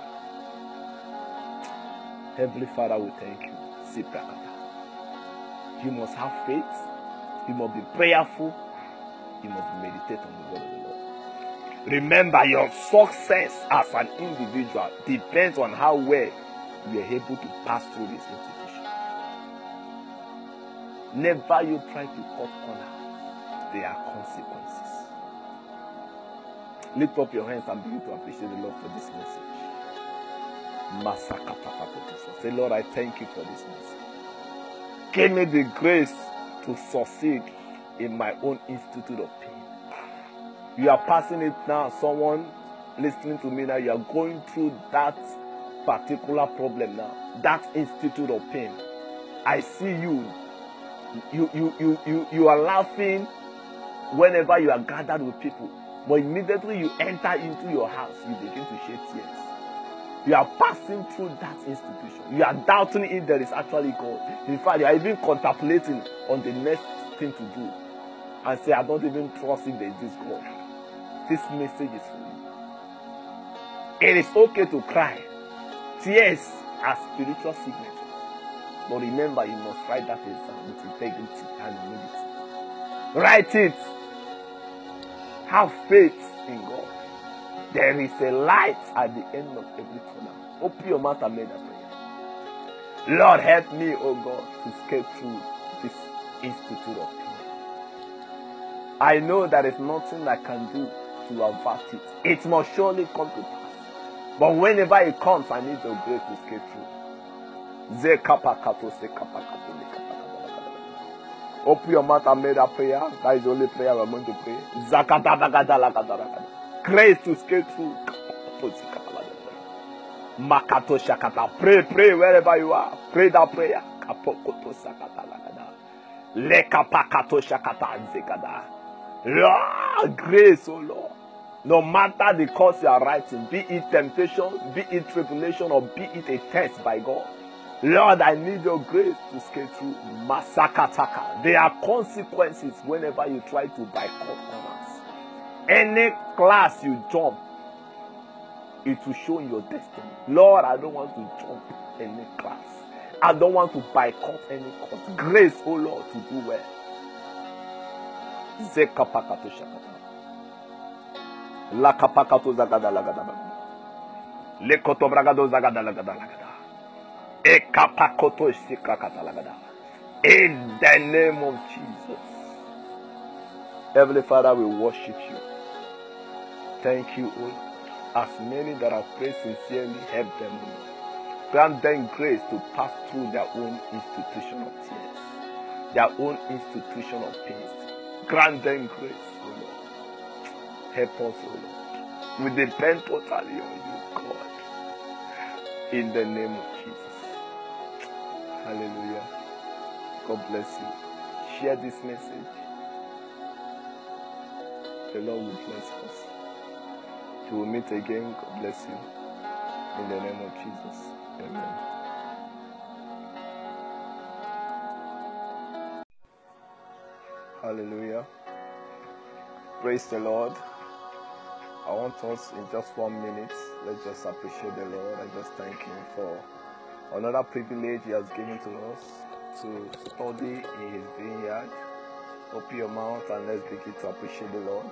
Speaker 1: Heavenly Father, we thank you. Siprakata. You must have faith. You must be prayerful. You must meditate on the word of the Lord. Remember, your success as an individual depends on how well you are able to pass through this institution. Never you try to cut corner. There are consequences. Lift up your hands and begin to appreciate the Lord for this message. Say, Lord, I thank you for this message. Give me the grace to succeed in my own institute of pain. You are passing it now. Someone listening to me now, you are going through that particular problem now. That institute of pain. I see you. You you you you, you are laughing whenever you are gathered with people. But immediately you enter into your house, you begin to shed tears. You are passing through that institution. You are doubting if there is actually God. In fact, you are even contemplating on the next thing to do and say, I don't even trust if there is this God. This message is for you. It is okay to cry. Tears are spiritual sickness. But remember, you must write that exam with integrity and humility. Write it. Have faith in God. There is a light at the end of every tunnel. Open your mouth and make a prayer. Lord, help me, oh God, to escape through this institute of pain. I know there is nothing I can do to avert it. It must surely come to pass. But whenever it comes, I need your grace to escape through. Open your mouth and make that prayer. That is the only prayer we're going to pray. Zakata bakata lakata lakata. Grace to scale through. Makato shakata. Pray, pray wherever you are. Pray that prayer. Kapokoto sakata lakata. Lekapakato shakata zekada. Lord, grace, oh Lord. No matter the course you are writing, be it temptation, be it tribulation, or be it a test by God. Lord, I need your grace to scale through Masakataka. There are consequences whenever you try to boycott honors. Any class you jump, it will show your destiny. Lord, I don't want to jump any class. I don't want to boycott any course. Grace, oh Lord, to do well. Zekapakato shakata. Lakapakato zagada lagada. Lekoto bragado zagada lagada lagada. In the name of Jesus. Heavenly Father, we worship you. Thank you, O Lord. As many that have prayed sincerely, help them. Grant them grace to pass through their own institution of tears, their own institution of peace. Grant them grace, O Lord. Help us, O Lord. We depend totally on you, God. In the name of. Hallelujah. God bless you. Share this message. The Lord will bless us. We meet again, God bless you. In the name of Jesus. Amen. Hallelujah. Praise the Lord. I want us in just one minute, let's just appreciate the Lord and just thank Him for another privilege He has given to us to study in His vineyard. Open your mouth and let's begin to appreciate the Lord.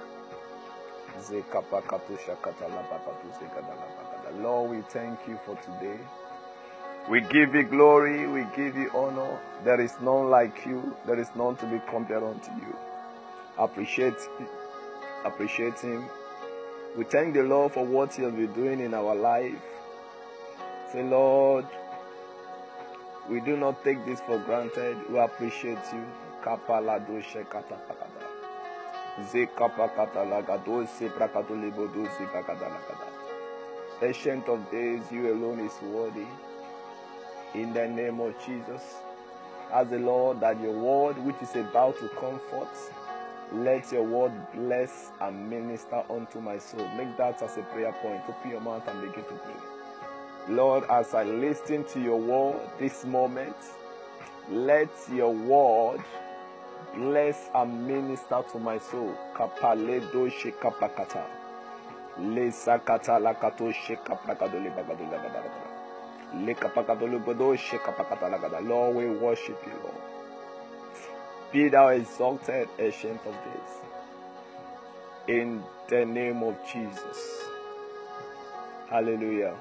Speaker 1: Lord, we thank you for today. We give you glory, we give you honor. There is none like you, there is none to be compared unto you. Appreciate, appreciate Him. We thank the Lord for what He has been doing in our life. Say, Lord, we do not take this for granted. We appreciate you. Kapalado shekatapakada. Ancient of days, you alone is worthy. In the name of Jesus, as the Lord, that your word which is about to comfort, let your word bless and minister unto my soul. Make that as a prayer point. Open your mouth and begin to pray. Lord, as I listen to your word this moment, let your word bless and minister to my soul. Kapaledo shekapakata. Le sakata lakato shekapakado le bagado le bagado. Le kapakado le. Lord, we worship you, Lord. Be thou exalted, ancient of days. In the name of Jesus. Hallelujah.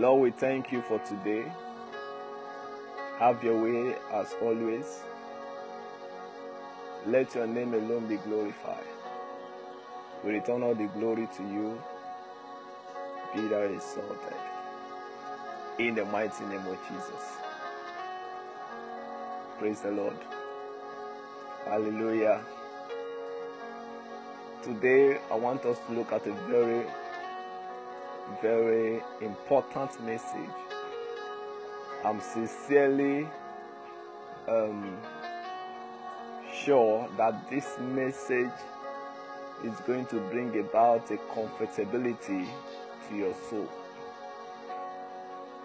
Speaker 1: Lord, we thank you for today. Have your way as always. Let your name alone be glorified. We return all the glory to you. Be thou exalted. In the mighty name of Jesus. Praise the Lord. Hallelujah. Today, I want us to look at a very, very important message. I'm sincerely um, sure that this message is going to bring about a comfortability to your soul.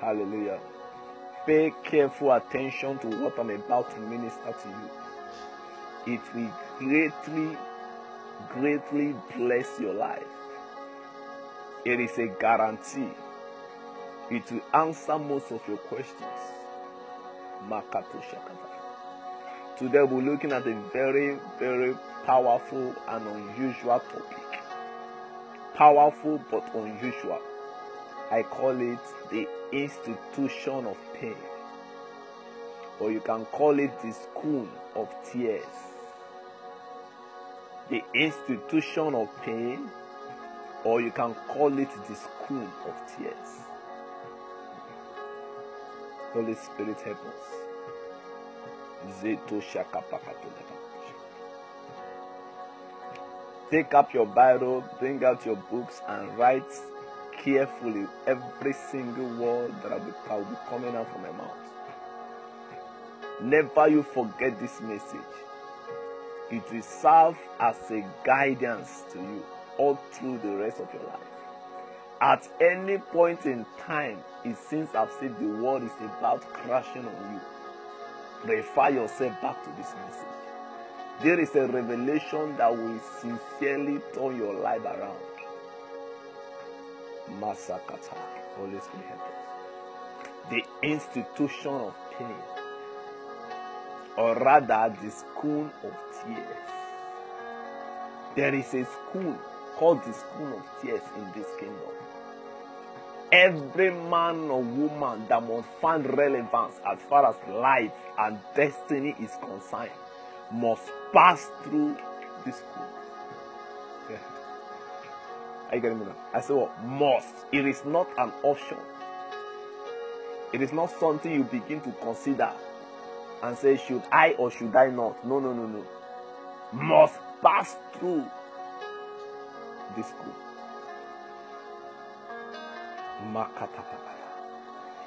Speaker 1: Hallelujah. Pay careful attention to what I'm about to minister to you. It will greatly, greatly bless your life. It is a guarantee. It will answer most of your questions. Today we're looking at a very, very powerful and unusual topic. Powerful but unusual. I call it the institution of pain. Or you can call it the school of tears. The institution of pain, or you can call it the school of tears. Holy Spirit, help us. Take up your Bible, bring out your books, and write carefully every single word that will be coming out from my mouth. Never you forget this message. It will serve as a guidance to you all through the rest of your life. At any point in time, it seems as if the world is about crashing on you. Refer yourself back to this message. There is a revelation that will sincerely turn your life around. Masakata. Holy Spirit help us. The institution of pain, or rather, the school of tears. There is a school called the school of tears in this kingdom. Every man or woman that must find relevance as far as life and destiny is concerned must pass through this school. Are you getting me now? I say what? Must. It is not an option. It is not something you begin to consider and say, should I or should I not? No, no, no, no. Must pass through this school.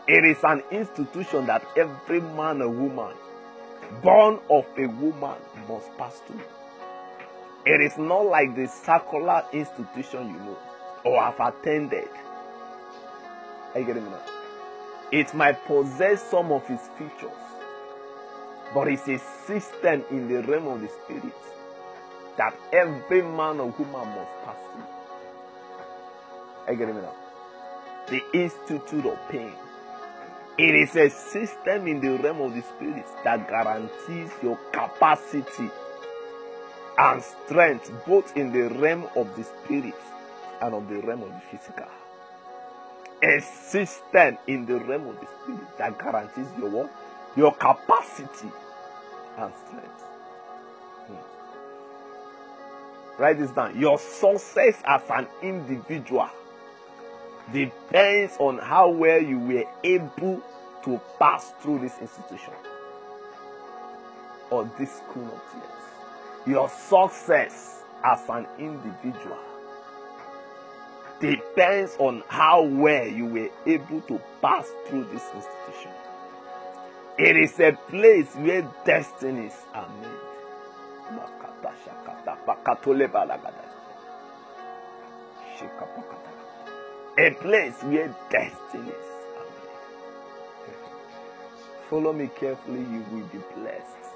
Speaker 1: It is an institution that every man or woman born of a woman must pass through. It is not like the circular institution you know or have attended. Are you getting me now? It might possess some of its features, but it's a system in the realm of the spirit that every man or woman must pass through. Are you getting now? The Institute of Pain. It is a system in the realm of the spirit that guarantees your capacity and strength both in the realm of the spirit and of the realm of the physical. A system in the realm of the spirit that guarantees your what? Your capacity and strength. Write this down. Your success as an individual depends on how well you were able to pass through this institution or this school of tears your success as an individual depends on how well you were able to pass through this institution. It is a place where destinies are made. A place where are made. Follow me carefully, you will be blessed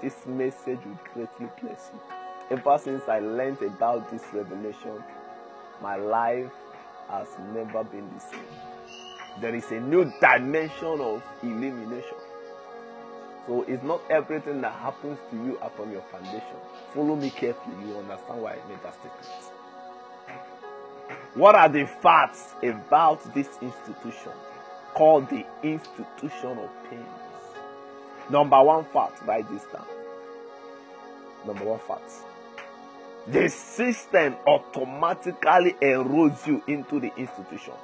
Speaker 1: this message will greatly bless you. Ever since I learned about this revelation, my life has never been the same. There is a new dimension of illumination. So it's not everything that happens to you from your foundation. Follow me carefully, you understand why I made that statement. What are the facts about this institution called the institution of pain? Number one fact, write this down. Number one fact. The system automatically enrolls you into the institution.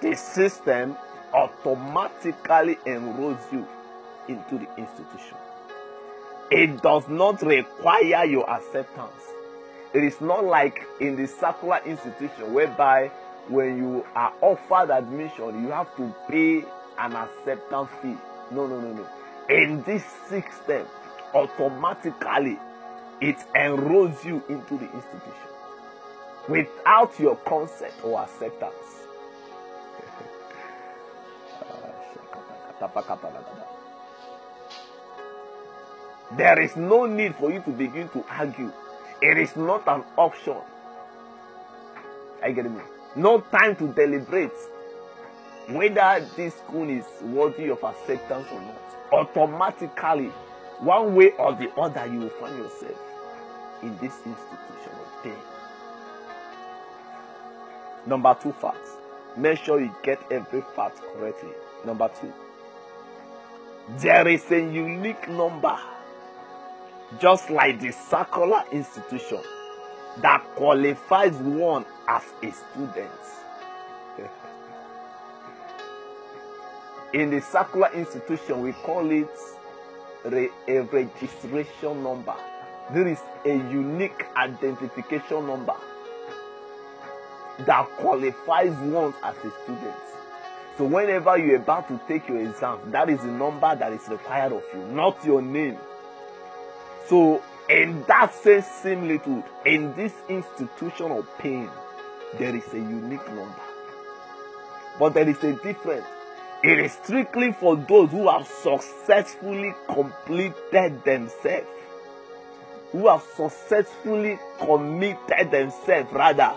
Speaker 1: The system automatically enrolls you into the institution. It does not require your acceptance. It is not like in the secular institution whereby when you are offered admission, you have to pay an acceptance fee. No, no, no, no. In this system, automatically it enrolls you into the institution. without your consent or acceptance. Ah, There is no need for you to begin to argue. It is not an option. I get me. No time to deliberate whether this school is worthy of acceptance or not. Automatically, one way or the other, you will find yourself in this institution of pain. Number two facts. Make sure you get every fact correctly. Number two. There is a unique number, just like the circular institution, that qualifies one as a student. In the circular institution, we call it re- a registration number. There is a unique identification number that qualifies one as a student. So whenever you're about to take your exam, that is the number that is required of you, not your name. So in that same similitude, in this institution of pain, there is a unique number. But there is a difference. It is strictly for those who have successfully completed themselves, who have successfully committed themselves, rather,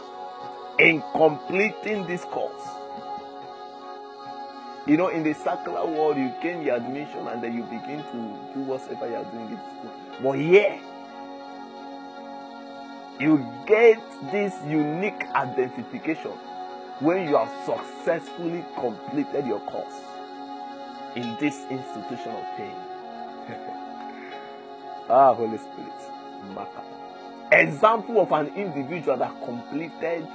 Speaker 1: in completing this course. You know, in the secular world, you gain your admission and then you begin to do whatever you are doing in school. But here, you get this unique identification when you have successfully completed your course in this institution of pain. ah, Holy Spirit. Example of an individual that completed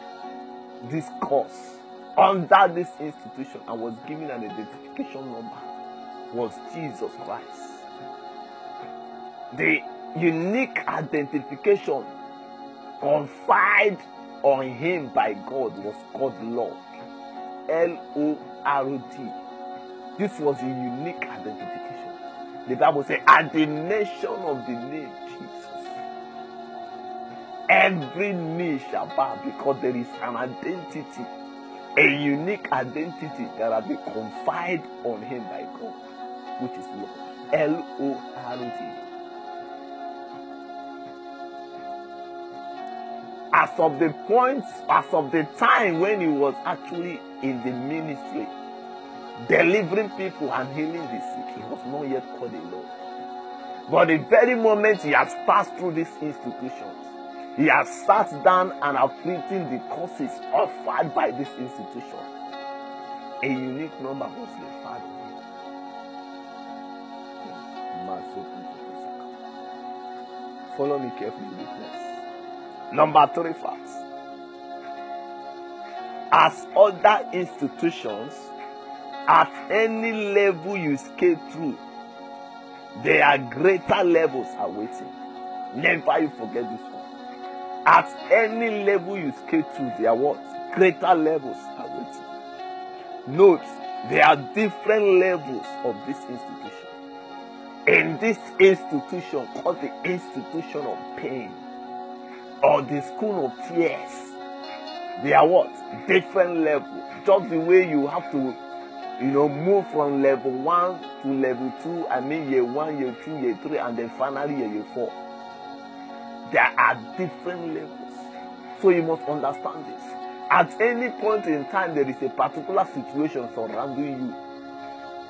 Speaker 1: this course under this institution and was given an identification number was Jesus Christ. The unique identification conferred on him by God was called Lord. L O R D. This was a unique identification. The Bible says, at the mention of the name Jesus, every knee shall bow because there is an identity, a unique identity that has been conferred on him by God, which is Lord. L O R D. as of the point, as of the time when he was actually in the ministry, delivering people and healing the sick, he was not yet called a Lord. But the very moment he has passed through these institutions, he has sat down and afflicting the causes offered by this institution. A unique number was referred on him. Hmm. Follow me carefully, witness. Number three facts. As other institutions, at any level you scale through, there are greater levels awaiting. Never you forget this one. At any level you scale through, there are what? Greater levels awaiting. Note, there are different levels of this institution. In this institution, called the institution of pain, or the school of tears. They are what? Different level. Just the way you have to, you know, move from level one to level two. I mean, year one, year two, year three, and then finally year, four. There are different levels. So you must understand this. At any point in time, there is a particular situation surrounding you.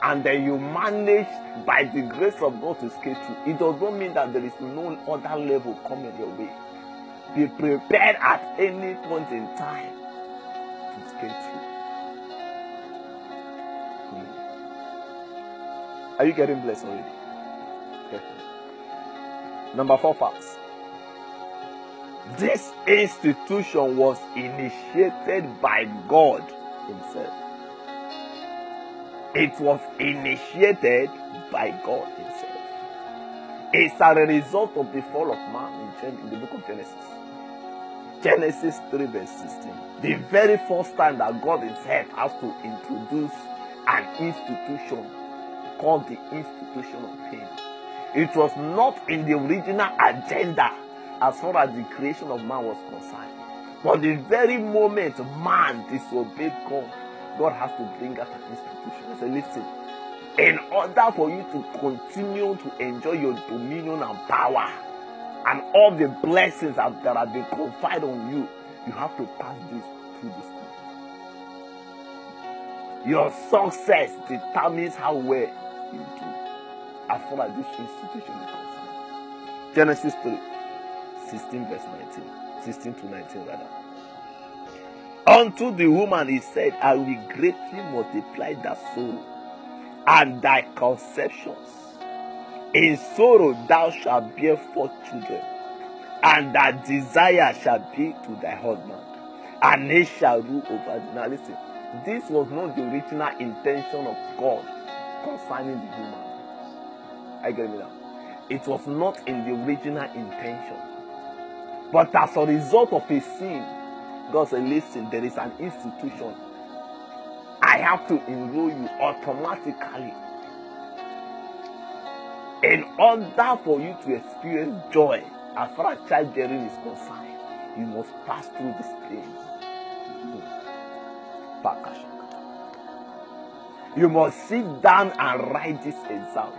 Speaker 1: And then you manage by the grace of God to scale through. It does not mean that there is no other level coming your way be prepared at any point in time to skate you. Hmm. Are you getting blessed already? Number four facts. This institution was initiated by God Himself. It was initiated by God Himself. It's a result of the fall of man in the book of Genesis. Genesis 3, verse 16. The very first time that God Himself has to introduce an institution called the institution of pain. It was not in the original agenda as far as the creation of man was concerned. But the very moment man disobeyed God, God has to bring out an institution. Say, listen, in order for you to continue to enjoy your dominion and power and all the blessings that, have been conferred on you, you have to pass this through this. Your success determines how well you do as far as this institution is concerned. Genesis 3, 16 verse 19. 16 to 19 rather. Unto the woman he said, I will greatly multiply thy sorrow and thy conceptions. In sorrow thou shalt bear forth children, and thy desire shall be to thy husband, and he shall rule over thee. Now listen, this was not the original intention of God concerning the human. I get me now. It was not in the original intention. But as a result of a sin, God said, listen, there is an institution. I have to enroll you automatically. In order for you to experience joy, as far as childbearing is concerned, you must pass through this pain. You must sit down and write this exam.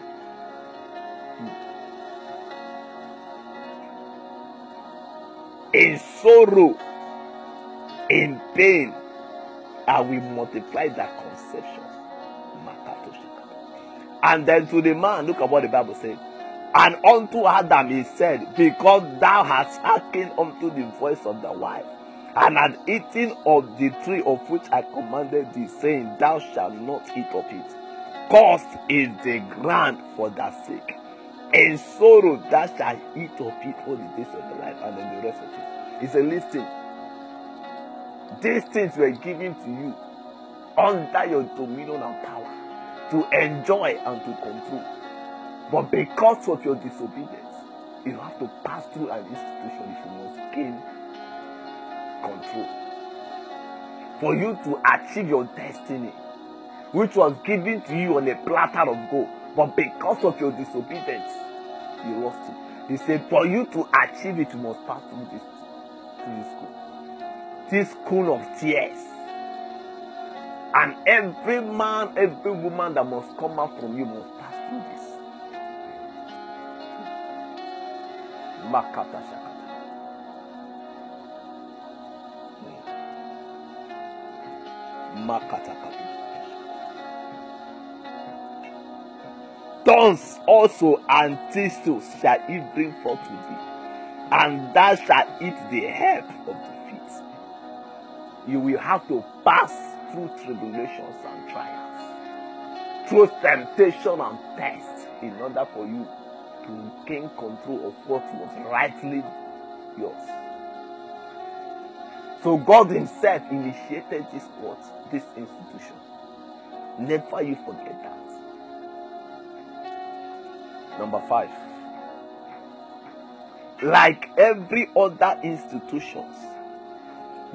Speaker 1: In sorrow, in pain, I will multiply that conception. And then to the man, look at what the Bible said. And unto Adam he said, Because thou hast hearkened unto the voice of the wife, and had eaten of the tree of which I commanded thee, saying, Thou shalt not eat of it. Cursed is the ground for thy sake. In sorrow thou shalt eat of it all the days of thy life, and then the rest of it. He said, Listen, these things were given to you under your dominion and power to enjoy and to control. But because of your disobedience, you have to pass through an institution if you must gain control. For you to achieve your destiny, which was given to you on a platter of gold, but because of your disobedience, you lost it. He said, For you to achieve it, you must pass through this, through this school. This school of tears. And every man, every woman that must come out from you must pass through this. Makata Shakata. Makata Thorns also and thistles shall he bring forth to thee, and thou shalt eat the herb of the feet. You will have to pass through tribulations and trials, through temptation and test, in order for you to gain control of what was rightly yours. So God Himself initiated this what? This institution. Never you forget that. Number five. Like every other institutions,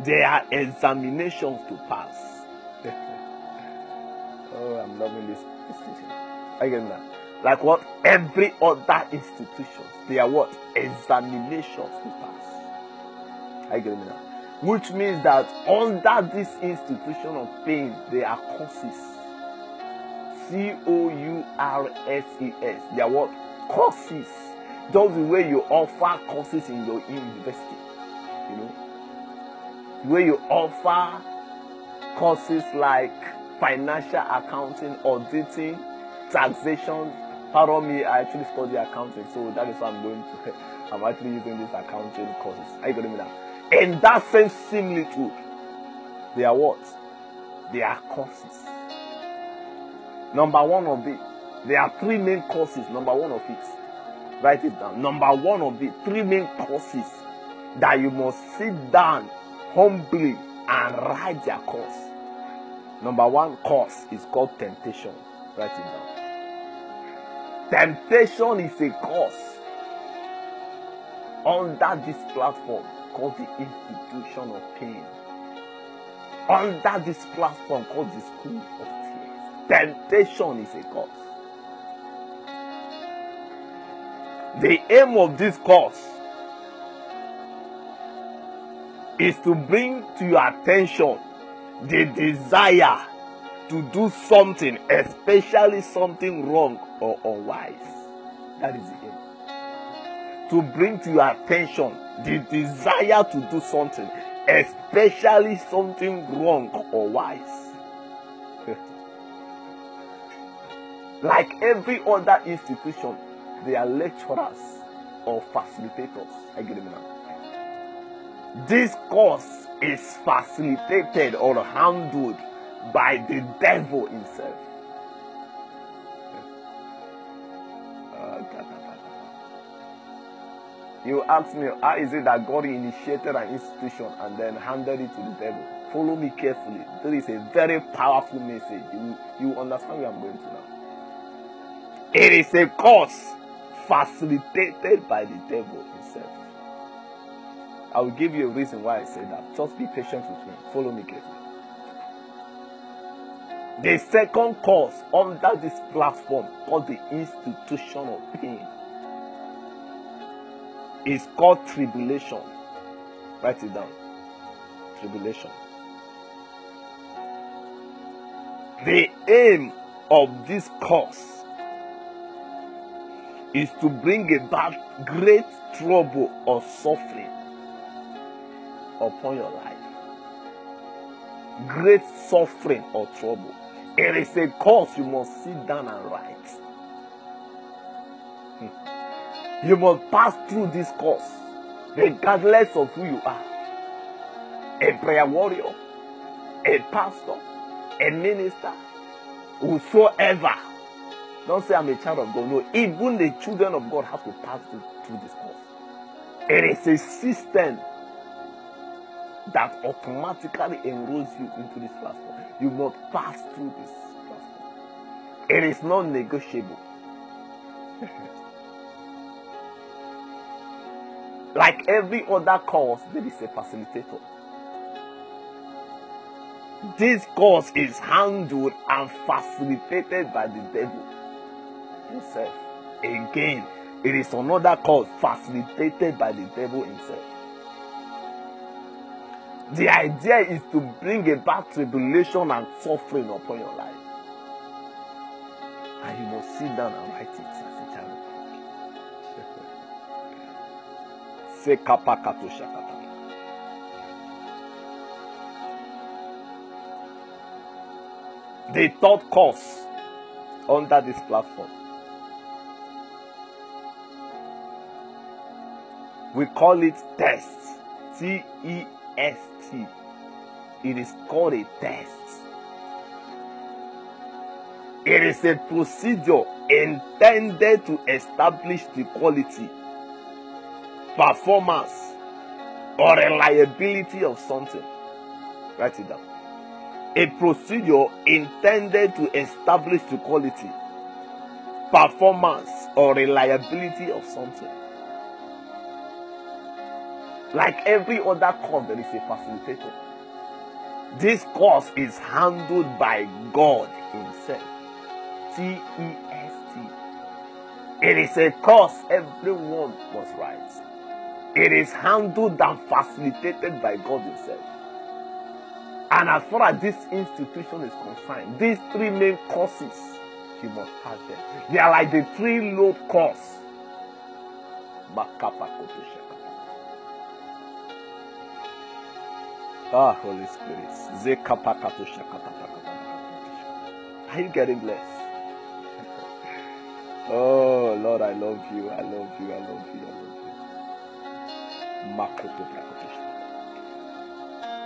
Speaker 1: there are examinations to pass. Oh, I'm loving this, this teaching. Again now. Like what? Every other institutions, there are what? Examinations to pass. I get now. Which means that under this institution of pain, there are courses. C O U R S E S. They are what? Courses. Just the way you offer courses in your university. You know? The way you offer courses like financial accounting, auditing, taxation. Pardon me, I actually study accounting, so that is why I'm going to. I'm actually using these accounting courses. Are you getting me now? In that same similitude, they are what? They are courses. Number one of it, there are three main courses. Number one of it, write it down. Number one of the three main courses that you must sit down humbly and write their course. Number one cause is called temptation. Write it down. Temptation is a cause under this platform called the institution of pain. Under this platform called the school of tears. Temptation is a cause. The aim of this course is to bring to your attention the desire to do something, especially something wrong or unwise. That is the aim. To bring to your attention the desire to do something, especially something wrong or wise. like every other institution, they are lecturers or facilitators. I get it now. This course is facilitated or handled by the devil himself. You ask me, how is it that God initiated an institution and then handed it to the devil? Follow me carefully. There is a very powerful message. You, you understand where I'm going to now. It is a course facilitated by the devil. I will give you a reason why I say that. Just be patient with me. Follow me carefully. The second course under this platform called the institution of pain is called tribulation. Write it down. Tribulation. The aim of this course is to bring about great trouble or suffering upon your life. Great suffering or trouble. It is a course you must sit down and write. Hmm. You must pass through this course, regardless of who you are a prayer warrior, a pastor, a minister, whosoever. Don't say I'm a child of God. No, even the children of God have to pass through, through this course. It is a system that automatically enrolls you into this platform. You must pass through this platform. It is not negotiable. like every other course, there is a facilitator. This course is handled and facilitated by the devil himself. Again, it is another course facilitated by the devil himself. The idea is to bring about tribulation and suffering upon your life. And you must sit down and write it as a child of God. The third course under this platform. We call it test. T E S T. It is called a test. It is a procedure intended to establish the quality, performance, or reliability of something. Write it down. A procedure intended to establish the quality, performance, or reliability of something. Like every other course, there is a facilitator. This course is handled by God Himself. T E S T. It is a course everyone must write. It is handled and facilitated by God Himself. And as far as this institution is concerned, these three main courses, you must pass them. They are like the three load course. Ah, Holy Spirit. Are you getting blessed? Oh, Lord, I love you. I love you. I love you. I love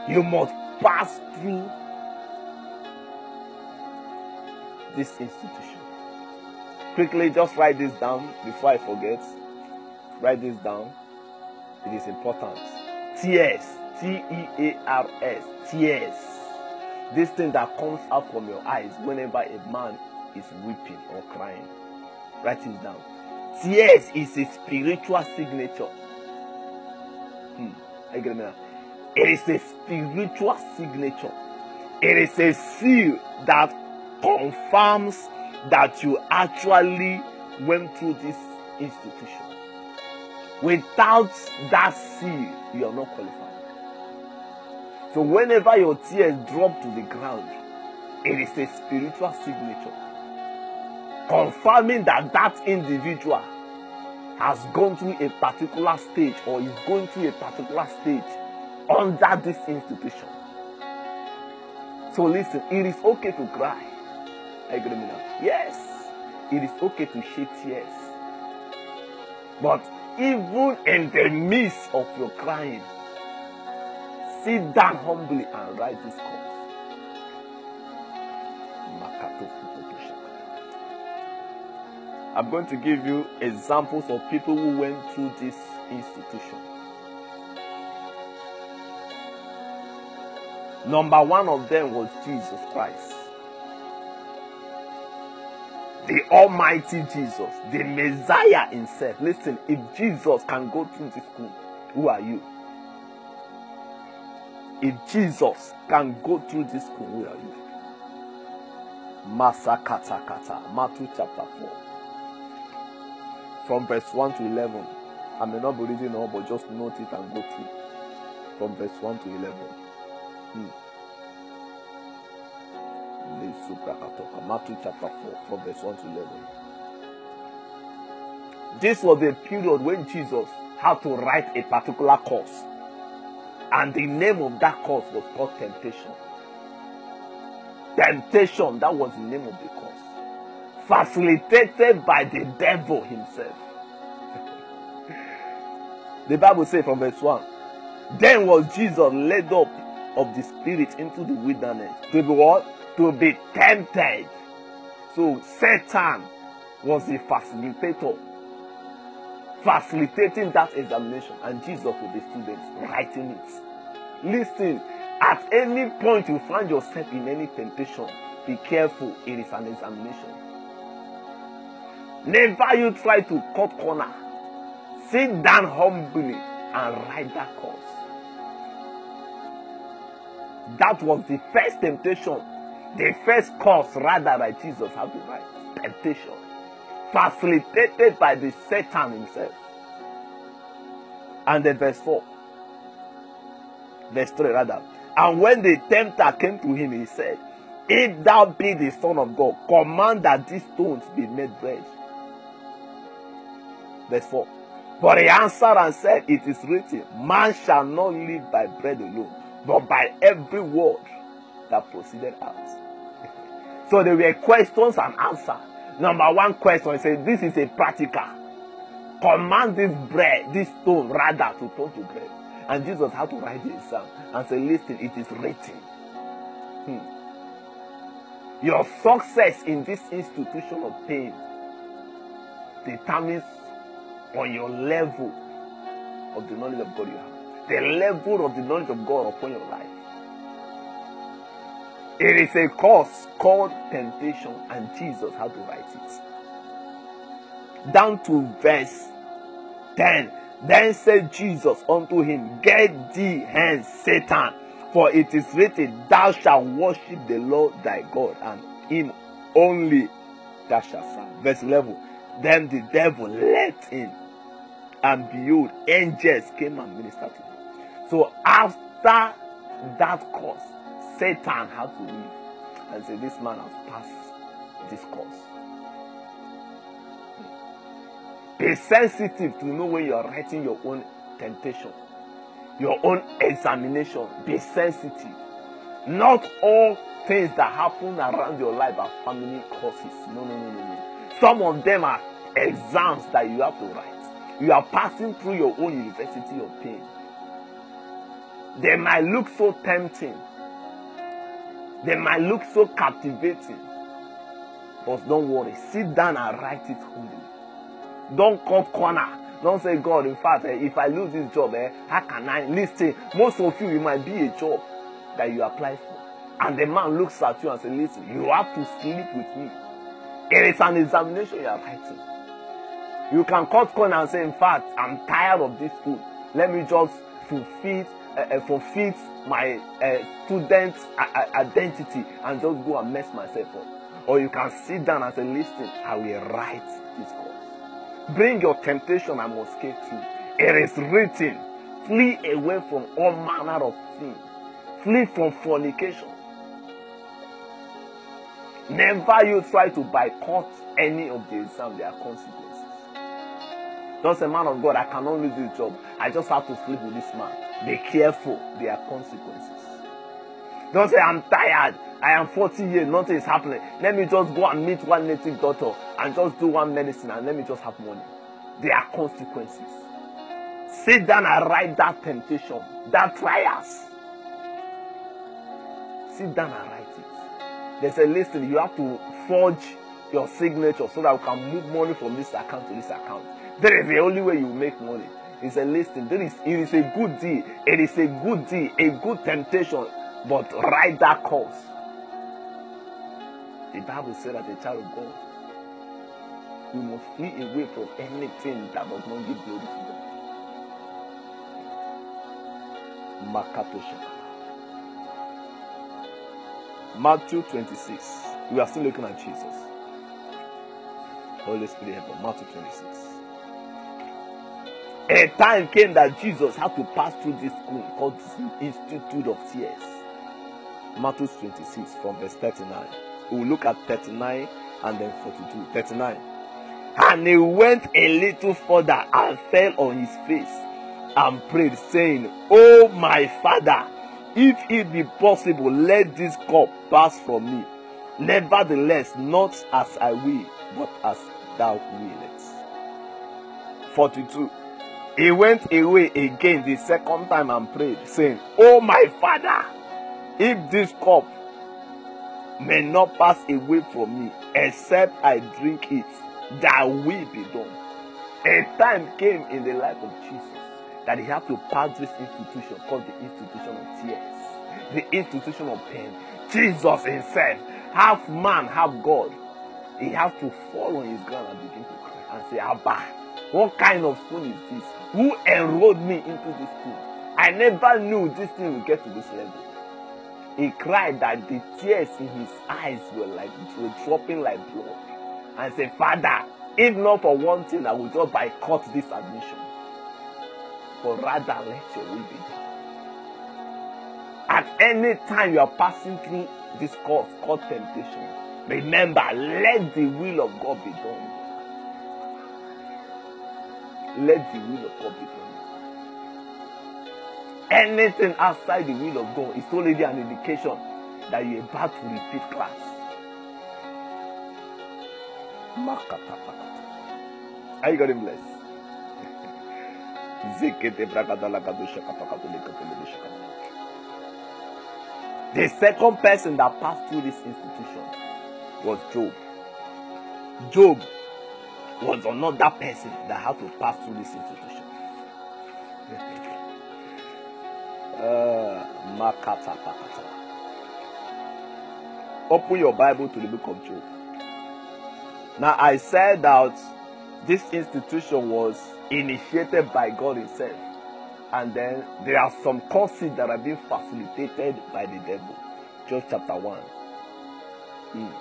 Speaker 1: you. You must pass through this institution. Quickly, just write this down before I forget. Write this down. It is important. Tears. T E A R S. Tears. This thing that comes out from your eyes whenever a man is weeping or crying. Write it down. Tears is a spiritual signature. Hmm. I get it now. It is a spiritual signature. It is a seal that confirms that you actually went through this institution. Without that seal, you are not qualified. So whenever your tears drop to the ground, it is a spiritual signature confirming that that individual has gone through a particular stage or is going through a particular stage under this institution. So listen, it is okay to cry. Yes, it is okay to shed tears. But even in the midst of your crying, sit down humbly and write this cause. I'm going to give you examples of people who went through this institution. Number one of them was Jesus Christ. The Almighty Jesus, the Messiah Himself. Listen, if Jesus can go through this school, who are you? If Jesus can go through this are you? Masakata kata, Matthew chapter 4. From verse 1 to 11. I may not be reading all, but just note it and go through. From verse 1 to 11. Hmm. Matthew chapter 4, from verse 1 to 11. This was the period when Jesus had to write a particular course. And the name of that course was called temptation. Temptation, that was the name of the course. Facilitated by the devil himself. the Bible says from verse 1 Then was Jesus led up of the Spirit into the wilderness to be what? To be tempted. So Satan was the facilitator, facilitating that examination, and Jesus with the students writing it. Listen, at any point you find yourself in any temptation, be careful, it is an examination. Never you try to cut corner. Sit down humbly and write that course. That was the first temptation, the first course rather that Jesus had to write. Temptation. Facilitated by the Satan himself. And then verse 4. Verse 3 rather. And when the tempter came to him, he said, If thou be the Son of God, command that these stones be made bread. Verse 4. But he answered and said, It is written, Man shall not live by bread alone, but by every word that proceeded out. so there were questions and answers. Number one question, said, This is a practical. Command this bread, this stone, rather, to turn to bread. And Jesus had to write exam and say, Listen, it is written. Hmm. Your success in this institution of pain determines on your level of the knowledge of God you have. The level of the knowledge of God upon your life. It is a course called temptation, and Jesus had to write it. Down to verse 10. Then said Jesus unto him, Get thee hence, Satan, for it is written, Thou shalt worship the Lord thy God, and him only thou shalt serve. Verse 11. Then the devil left him, and behold, angels came and ministered to him. So after that course, Satan had to leave and say, This man has passed this course. Be sensitive to know when you are writing your own temptation, your own examination. Be sensitive. Not all things that happen around your life are family courses. No, no, no, no, no. Some of them are exams that you have to write. You are passing through your own university of pain. They might look so tempting. They might look so captivating. But don't worry. Sit down and write it humbly. Don't cut corner. Don't say, God, in fact, eh, if I lose this job, eh, how can I listen? Most of you, it might be a job that you apply for. And the man looks at you and says, Listen, you have to sleep with me. It is an examination you are writing. You can cut corner and say, In fact, I'm tired of this school. Let me just fulfill, uh, uh, fulfill my uh, student identity and just go and mess myself up. Or you can sit down and say, Listen, I will write this course. Bring your temptation, I must escape through. It is written, flee away from all manner of sin. Flee from fornication. Never you try to boycott any of the exam, there are consequences. Just a man of God, I cannot lose this job. I just have to sleep with this man. Be careful, there are consequences. Don't say, I'm tired. I am 40 years, nothing is happening. Let me just go and meet one native doctor and just do one medicine and let me just have money. There are consequences. Sit down and write that temptation, that trials. Sit down and write it. There's a list you have to forge your signature so that you can move money from this account to this account. That is the only way you make money. It's a listing. That is, it is a good deal. It is a good deal, a good temptation. But ride that course. The Bible said that a child of God, we must flee away from anything that does not give glory to God. Matthew 26. We are still looking at Jesus. Holy Spirit help us. Matthew 26. A time came that Jesus had to pass through this school called Institute of Tears. Matthew 26 from verse 39. We will look at 39 and then 42. 39. And he went a little further and fell on his face and prayed, saying, Oh my father, if it be possible, let this cup pass from me. Nevertheless, not as I will, but as thou willest. 42. He went away again the second time and prayed, saying, Oh my father, if this cup may not pass away from me, except I drink it, thy will be done. A time came in the life of Jesus that he had to pass this institution called the institution of tears, the institution of pain. Jesus himself, half man, half God, he had to fall on his ground and begin to cry and say, Abba, what kind of school is this? Who enrolled me into this school? I never knew this thing would get to this level. He cried that the tears in his eyes were like were dropping like blood. And said, Father, if not for one thing, I would just boycott this admission. But rather let your will be done. At any time you are passing through this course called temptation, remember, let the will of God be done. Let the will of God be done. Anything outside the will of God is already an indication that you're about to repeat class. Are you getting blessed? The second person that passed through this institution was Job. Job was another person that had to pass through this institution. uh, Open your Bible to the book of Job. Now, I said that this institution was initiated by God Himself, and then there are some courses that are being facilitated by the devil. Job chapter 1, mm.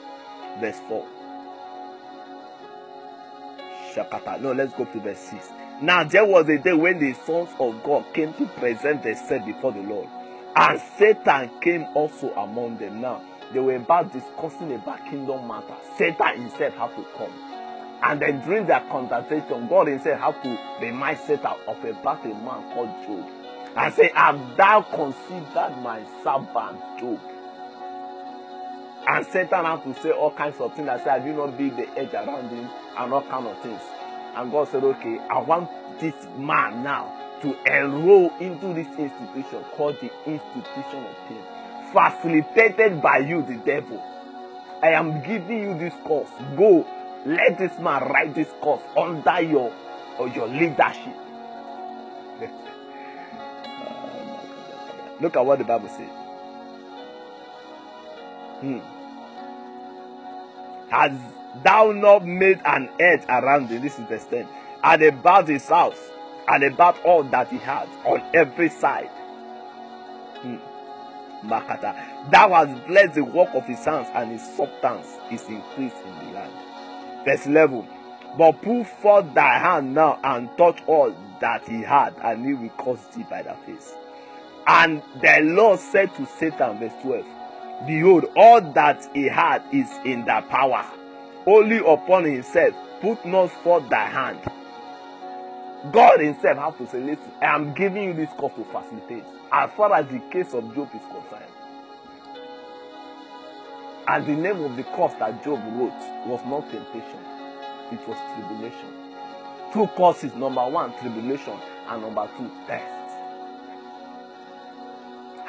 Speaker 1: verse 4. Shakata. No, let's go to verse 6. Now there was a day when the sons of God came to present themselves before the Lord, and Satan came also among them. Now they were about discussing about kingdom matters. Satan himself had to come. And then during their conversation, God himself had to remind Satan of about a man called Job. And say, Have thou considered my servant Job? And Satan had to say all kinds of things. I said, Have you not built the edge around him and all kinds of things? And God said, Okay, I want this man now to enroll into this institution called the institution of pain, facilitated by you, the devil. I am giving you this course. Go, let this man write this course under your or your leadership. Look at what the Bible says. Hmm. Has thou not made an edge around him? This is the stand. And about his house, and about all that he had on every side. Hmm. Makata. Thou hast blessed the work of his hands, and his substance is increased in the land. Verse 11. But put forth thy hand now and touch all that he had, and he will cause thee by the face. And the Lord said to Satan, verse 12, Behold, all that he had is in thy power. Only upon himself put not forth thy hand. God himself has to say, Listen, I am giving you this cause to facilitate. As far as the case of Job is concerned. And the name of the cause that Job wrote was not temptation, it was tribulation. Two causes number one, tribulation, and number two, test.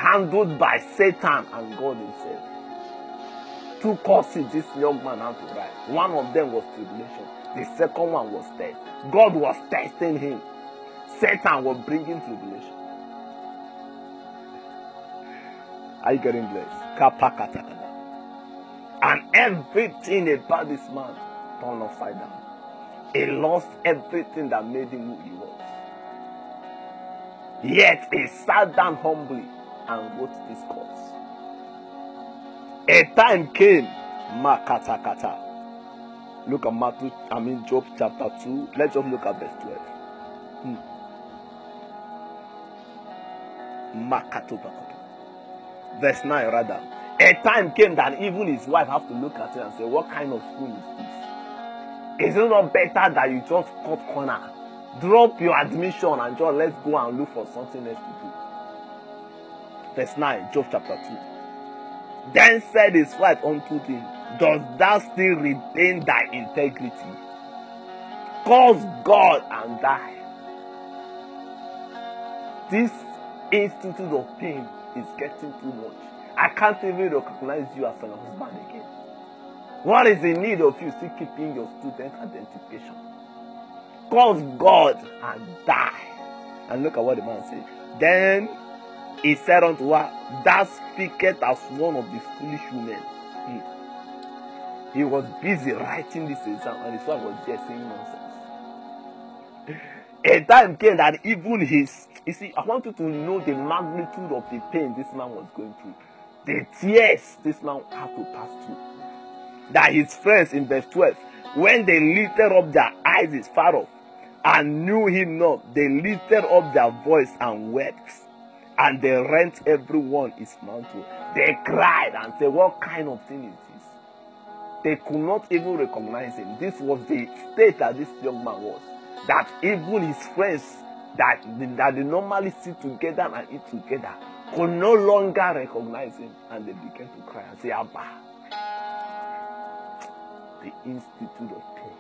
Speaker 1: Handled by Satan and God Himself. Two causes this young man had to write. One of them was tribulation, the second one was test. God was testing him, Satan was bringing tribulation. Are you getting blessed? And everything about this man turned upside down. He lost everything that made him who he was. Yet he sat down humbly and wrote this course. A time came, Makatakata. Look at Matthew, I mean Job chapter 2. Let's just look at verse 12. Hmm. Verse 9 rather. A time came that even his wife have to look at it and say, What kind of fool is this? Is it not better that you just cut corner? Drop your admission and just let's go and look for something else to do. Verse 9, Job chapter 2. Then said his wife unto him, Does thou still retain thy integrity? Curse God and die. This institute of pain is getting too much. I can't even recognize you as an husband again. What is the need of you still keeping your student identification? Cause God and die. And look at what the man said. Then he said unto her, Thou speaketh as one of the foolish women. Hmm. He was busy writing this exam, and his wife was just saying nonsense. A time came that even his, you see, I want you to know the magnitude of the pain this man was going through, the tears this man had to pass through that his friends in verse 12, when they lifted up their eyes far off and knew him not, they lifted up their voice and wept. And they rent everyone his mantle. They cried and said, What kind of thing is this? They could not even recognize him. This was the state that this young man was. That even his friends that, that they normally sit together and eat together could no longer recognize him. And they began to cry and say, Abba the institute of pain.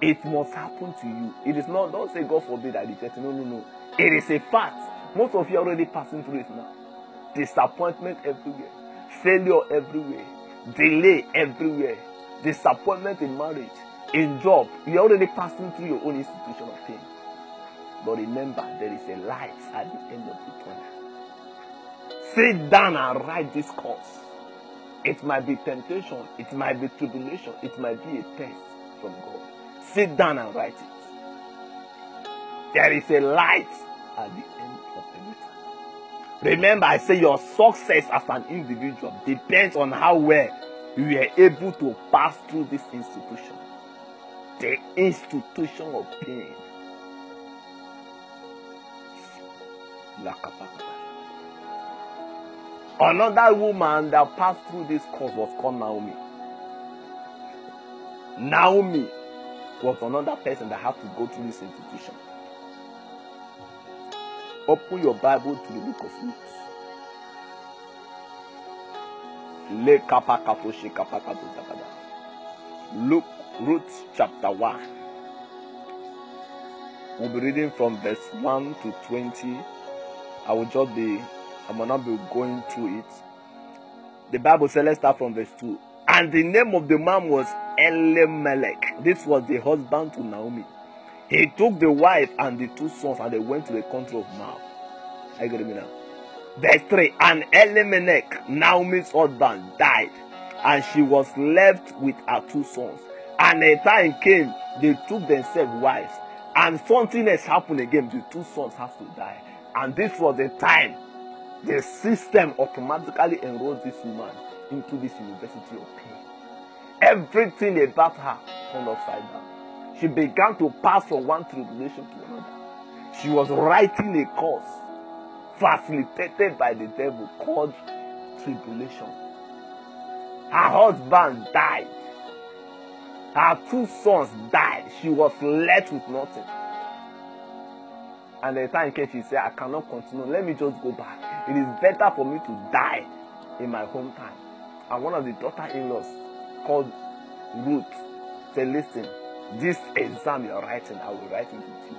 Speaker 1: It must happen to you. It is not, don't say God forbid I reject No, no, no. It is a fact. Most of you are already passing through it now. Disappointment everywhere, failure everywhere, delay everywhere, disappointment in marriage, in job. You're already passing through your own institution of pain. But remember, there is a light at the end of the tunnel. Sit down and write this course. It might be temptation, it might be tribulation, it might be a test from God. Sit down and write it. There is a light at the Remember, I say your success as an individual depends on how well you are able to pass through this institution. The institution of pain. Another woman that passed through this course was called Naomi. Naomi was another person that had to go through this institution. Open your Bible to the book of Ruth. Luke, Ruth chapter 1. We'll be reading from verse 1 to 20. I will just be I might not be going through it. The Bible says, let's start from verse 2. And the name of the man was Elimelech. This was the husband to Naomi. He took the wife and the two sons and they went to the country of Moab. I got me now. Verse 3 And Elimelech, Naomi's husband, died, and she was left with her two sons. And a time came, they took themselves wives, and something else happened again. The two sons have to die. And this was the time the system automatically enrolled this woman into this university of pain. Everything about her turned upside down. She began to pass from one tribulation to another. She was writing a course facilitated by the devil called tribulation. Her husband died. Her two sons died. She was left with nothing. And the time came, she said, I cannot continue. Let me just go back. It is better for me to die in my hometown. And one of the daughter in laws called Ruth said, Listen, this exam you're writing, I will write it with you.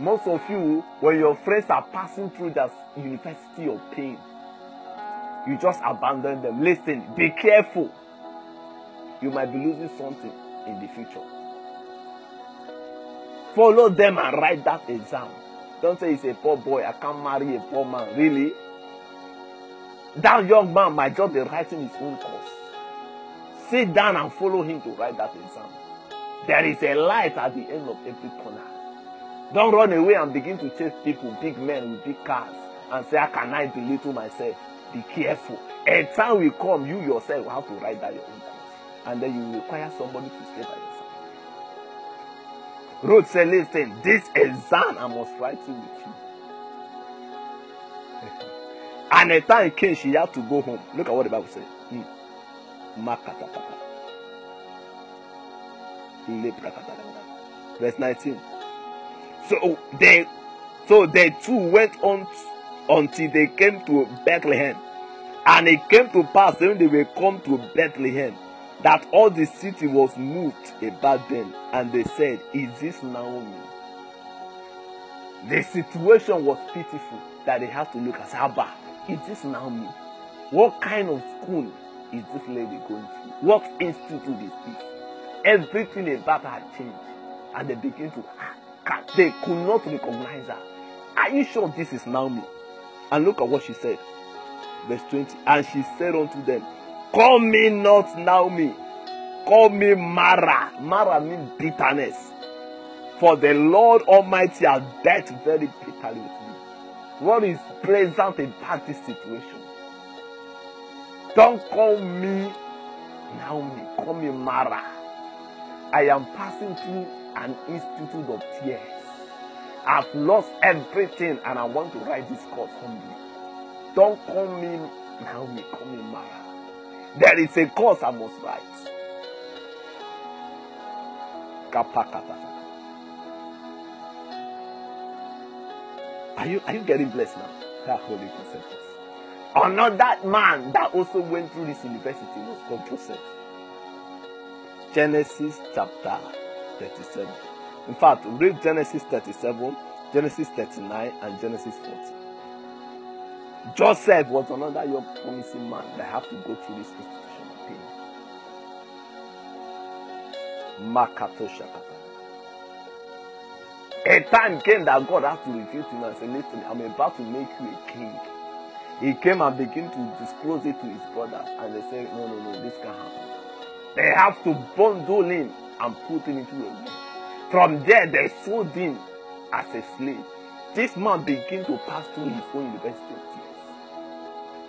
Speaker 1: Most of you, when your friends are passing through that university of pain, you just abandon them. Listen, be careful. You might be losing something in the future. Follow them and write that exam. Don't say it's a poor boy, I can't marry a poor man. Really? That young man might just be writing his own course. Sit down and follow him to write that exam. There is a light at the end of every corner. Don't run away and begin to chase people, big men with big cars, and say, How can I belittle myself? Be careful. A time will come, you yourself will have to write that your own course. And then you require somebody to stay by your side. Ruth said, Listen, this exam I must write it with you. and a time came, she had to go home. Look at what the Bible said. Hmm. Verse 19. So they so they two went on until they came to Bethlehem. And it came to pass when they were come to Bethlehem that all the city was moved about them, and they said, Is this Naomi? The situation was pitiful that they had to look at Abba. Is this Naomi? What kind of school is this lady going to? What institute is this? Everything about her changed, and they begin to. They could not recognize her. Are you sure this is Naomi? And look at what she said. Verse 20. And she said unto them, Call me not Naomi. Call me Mara. Mara means bitterness. For the Lord Almighty has dealt very bitterly with me. What is present about this situation? Don't call me Naomi. Call me Mara. I am passing through an institute of tears. I've lost everything and I want to write this course humbly. Don't call me Naomi, call me Mara. There is a course I must write. Are you are you getting blessed now? That holy concept. Another man that also went through this university was called Joseph. Genesis chapter 37. In fact, read Genesis 37, Genesis 39, and Genesis 40. Joseph was another young promising man that had to go through this institution of pain. Makato Shakata. A time came that God had to reveal to him and say, Listen, I'm about to make you a king. He came and began to disclose it to his brothers, and they said, No, no, no, this can't happen. They have to bundle him and put him into a room. From there, they sold him as a slave. This man began to pass through his own university of tears.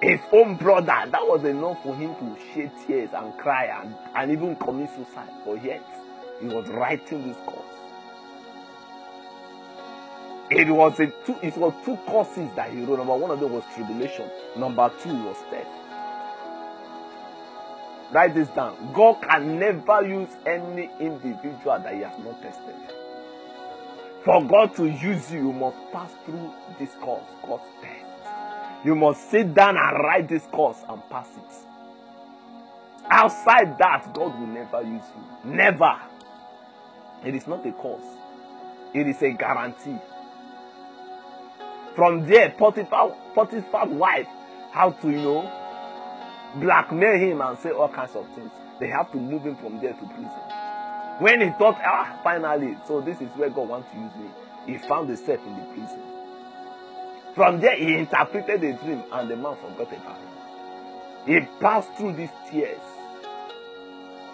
Speaker 1: His own brother, that was enough for him to shed tears and cry and, and even commit suicide. But yet, he was writing this course. It was a two, it was two courses that he wrote. Number one of them was tribulation. Number two was death. Write this down. God can never use any individual that he has not tested. For God to use you, you must pass through this course called test. You must sit down and write this course and pass it. Outside that, God will never use you. Never. It is not a course, it is a guarantee. From there, Potiphar, Potiphar's wife, how to, you know, blackmail him and say all kinds of things. They have to move him from there to prison. When he thought, ah, finally, so this is where God wants to use me, he found himself in the prison. From there, he interpreted the dream and the man forgot about him. He passed through these tears,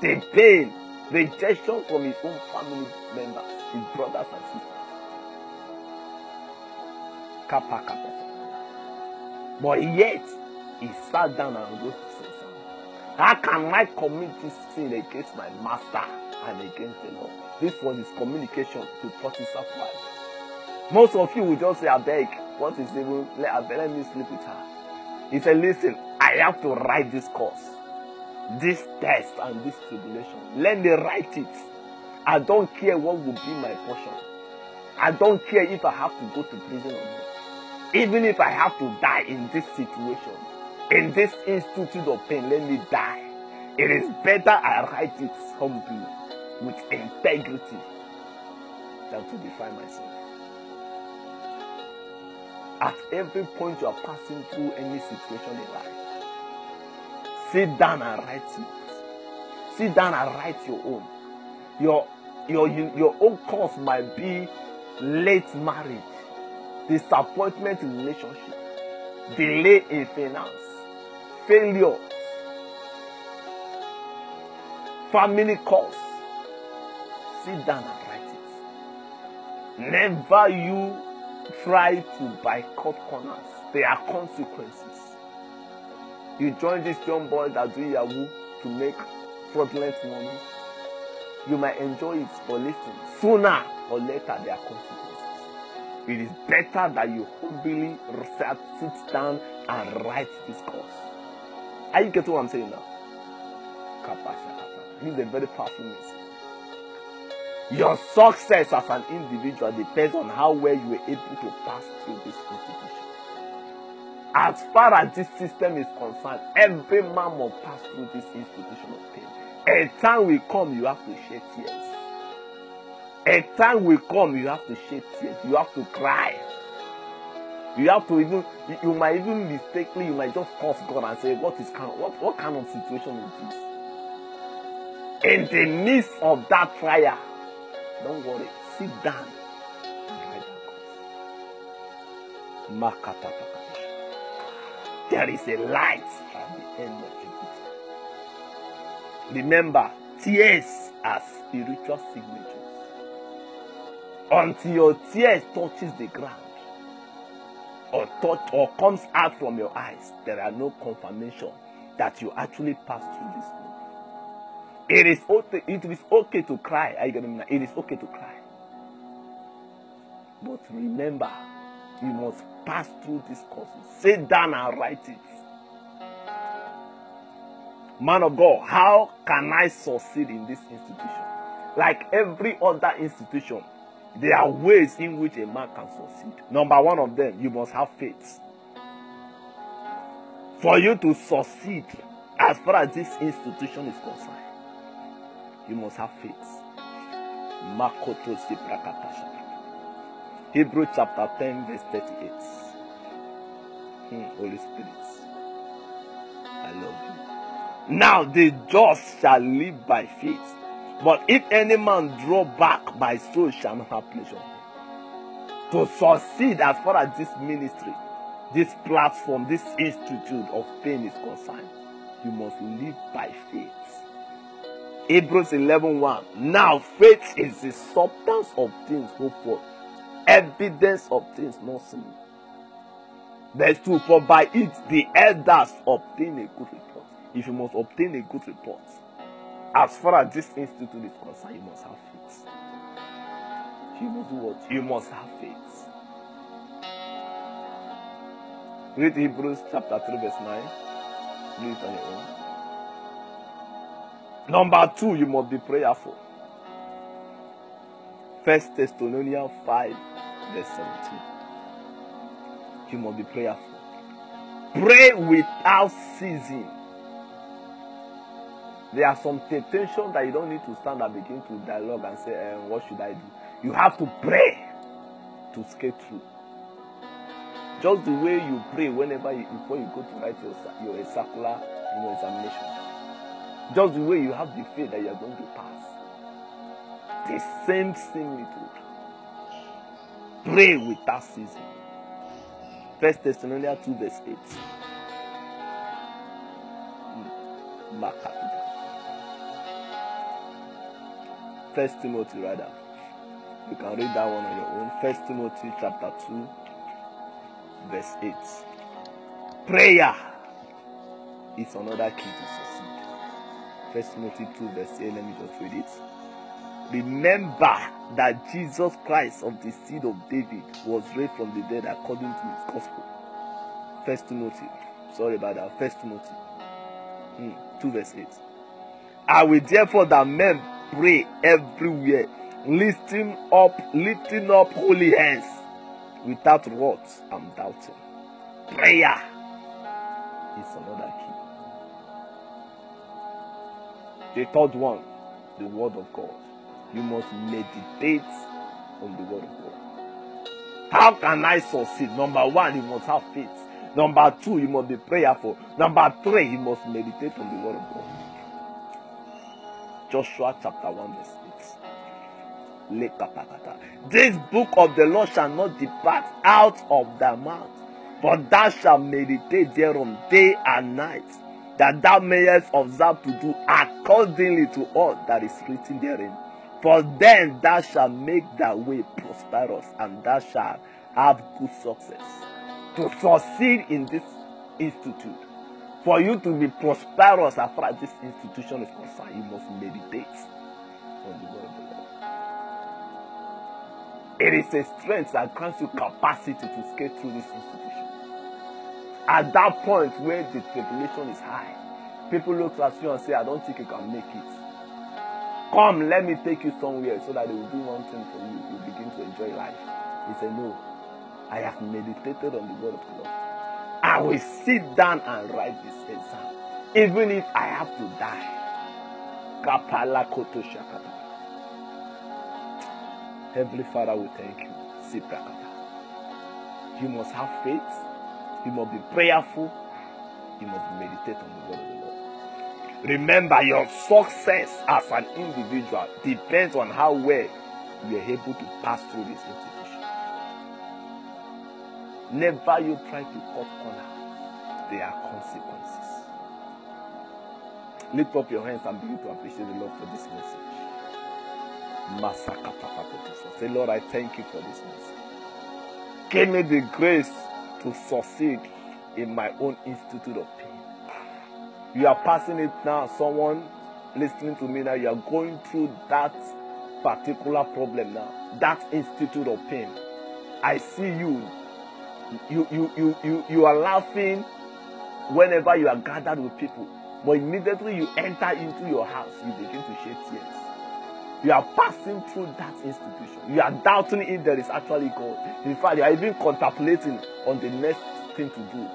Speaker 1: the pain, rejection from his own family members, his brothers and sisters. But yet, he sat down and wrote this exam. How can I commit this sin against my master and against the Lord? This was his communication to Potiphar's wife. Most of you will just say, I beg, what is even, let, let me sleep with her. He said, listen, I have to write this course, this test and this tribulation. Let me write it. I don't care what will be my portion. I don't care if I have to go to prison or not. Even if I have to die in this situation, in this institute of pain, let me die. It is better I write it humbly, with integrity, than to define myself. At every point you are passing through any situation in life, sit down and write it. Sit down and write your own. Your your your own cause might be late marriage, disappointment in relationship, delay in finance, failure, family cause. Sit down and write it. Never you try to boycott corners. There are consequences. You join these young boys that do Yahoo to make fraudulent money. You might enjoy it, but listen, sooner or later there are consequences. It is better that you humbly sit down and write this course. Are you getting what I'm saying now? This is a very powerful message. Your success as an individual depends on how well you were able to pass through this institution. As far as this system is concerned, every man must pass through this institution of pain. A time will come, you have to shed tears. A time will come, you have to shed tears. You have to cry. You have to even, you, might even mistakenly, you might just curse God and say, what is kind, what, what kind of situation is this? In the midst of that trial, don't worry, sit down. There is a light at the end of it. Remember, tears are spiritual signatures. Until your tears touches the ground or touch or comes out from your eyes, there are no confirmation that you actually passed through this book. It is okay, it is okay to cry. I get it is okay to cry. But remember, you must pass through this course. Sit down and write it. Man of God, how can I succeed in this institution? Like every other institution, there are ways in which a man can succeed. Number one of them, you must have faith. For you to succeed, as far as this institution is concerned, you must have faith. Makoto Hebrew chapter 10, verse 38. Hmm, Holy Spirit, I love you. Now the just shall live by faith. But if any man draw back, my soul shall not have pleasure. To succeed as far as this ministry, this platform, this institute of pain is concerned, you must live by faith. Hebrews 11 1. Now faith is the substance of things hoped for, evidence of things not seen. Verse 2 For by it the elders obtain a good report. If you must obtain a good report, as far as this institute is concerned, you must have faith. You must do what? You must have faith. Read Hebrews chapter 3, verse 9. Read on your own. Number two, you must be prayerful. First Thessalonians 5, verse 17. You must be prayerful. Pray without ceasing. There are some temptations that you don't need to stand and begin to dialogue and say, eh, What should I do? You have to pray to skate through. Just the way you pray whenever you, before you go to write your, your circular you know, examination. Just the way you have the faith that you are going to pass. The same similitude. Pray without ceasing. First Thessalonians 2 verse 8. Hmm. First Timothy rather. You can read that one on your own. First Timothy chapter 2 verse 8. Prayer is another key to success. First Timothy 2, verse 8. Let me just read it. Remember that Jesus Christ of the seed of David was raised from the dead according to his gospel. First Timothy. Sorry about that. First Timothy. Hmm, 2 verse 8. I will therefore that men pray everywhere, lifting up, lifting up holy hands without wrath and doubting. Prayer is another key. The third one, the word of God. You must meditate on the word of God. How can I succeed? Number one, you must have faith. Number two, you must be prayerful. Number three, you must meditate on the word of God. Joshua chapter 1, verse 8. This book of the law shall not depart out of thy mouth, but thou shalt meditate thereon day and night, that thou mayest observe to do accordingly to all that is written therein. For then thou shalt make thy way prosperous, and thou shalt have good success. To succeed in this institute, for you to be prosperous as far as this institution is concerned, you must meditate on the word of the Lord. It is a strength that grants you capacity to skate through this institution. At that point where the tribulation is high, people look at you and say, I don't think you can make it. Come, let me take you somewhere so that they will do one thing for you. You begin to enjoy life. He said, No, I have meditated on the word of the Lord. I will sit down and write this exam, even if I have to die. Kapala koto shakata. Heavenly Father, we thank you. Siprakata. You must have faith. You must be prayerful. You must meditate on the word of the Lord. Remember, your success as an individual depends on how well you are able to pass through this institution. Never you try to cut corner. There are consequences. Lift up your hands and begin to appreciate the Lord for this message. Say, Lord, I thank you for this message. Give me the grace to succeed in my own institute of pain. You are passing it now. Someone listening to me now, you are going through that particular problem now. That institute of pain. I see you. You you you you, you are laughing whenever you are gathered with people. But immediately you enter into your house, you begin to shed tears. You are passing through that institution. You are doubting if there is actually God. In fact, you are even contemplating on the next thing to do.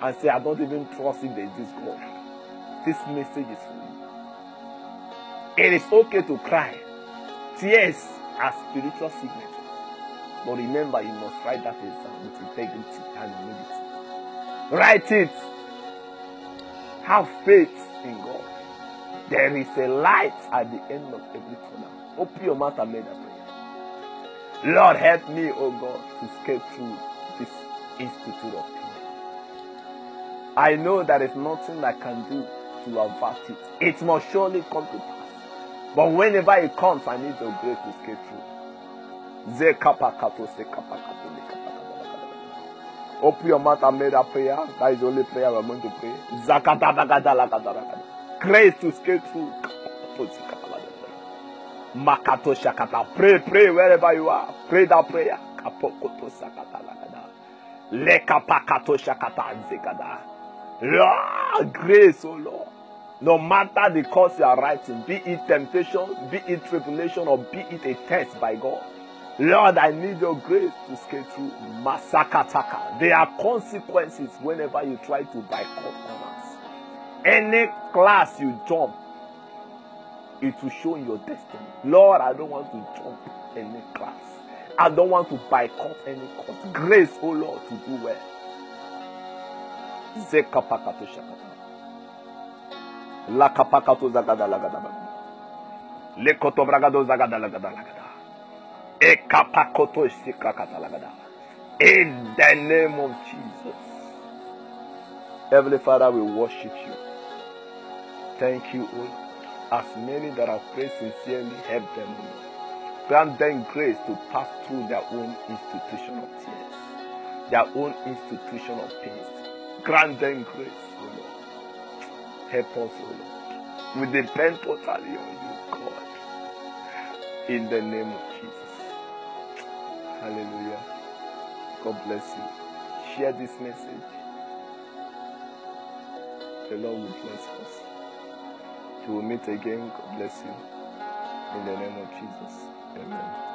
Speaker 1: And say, I don't even trust if there is this God. This message is for you. It is okay to cry. Tears are spiritual sickness. But remember, you must write that exam with integrity and humility. Write it. Have faith in God. There is a light at the end of every tunnel. Open your mouth and make a prayer. Lord, help me, oh God, to skate through this institute of pain. I know there is nothing I can do to avert it. It must surely come to pass. But whenever it comes, I need your grace to skate through. Ze kapakato, se kapakato, le kapakato. Open your mouth and make that prayer. That is the only prayer we are going to pray. Zakata, bakata, lakata, lakata. Grace to scale through. Kapakato, se kapakato. Makato, shakata. Pray, pray wherever you are. Pray that prayer. Kapokoto, sakata, lakata. Le kapakato, shakata, zekata. Lord, grace, oh Lord. No matter the cause you are writing, be it temptation, be it tribulation, or be it a test by God. Lord, I need your grace to skate through Masakataka. There are consequences whenever you try to boycott corners. Any class you jump, it will show in your destiny. Lord, I don't want to jump any class. I don't want to boycott any course. Grace, oh Lord, to do well. Zekapakato shakata. Lakapakato zagada lagada. Lekoto bragado zagada lagada lagada. In the name of Jesus. Heavenly Father, we worship you. Thank you, O Lord. As many that have prayed sincerely, help them, Grant them grace to pass through their own institution of tears, their own institution of. Grant them grace, O Lord. Help us, O Lord. We depend totally on you, God. In the name of Jesus. Hallelujah. God bless you. Share this message. The Lord will bless us. We meet again, God bless you. In the name of Jesus. Amen.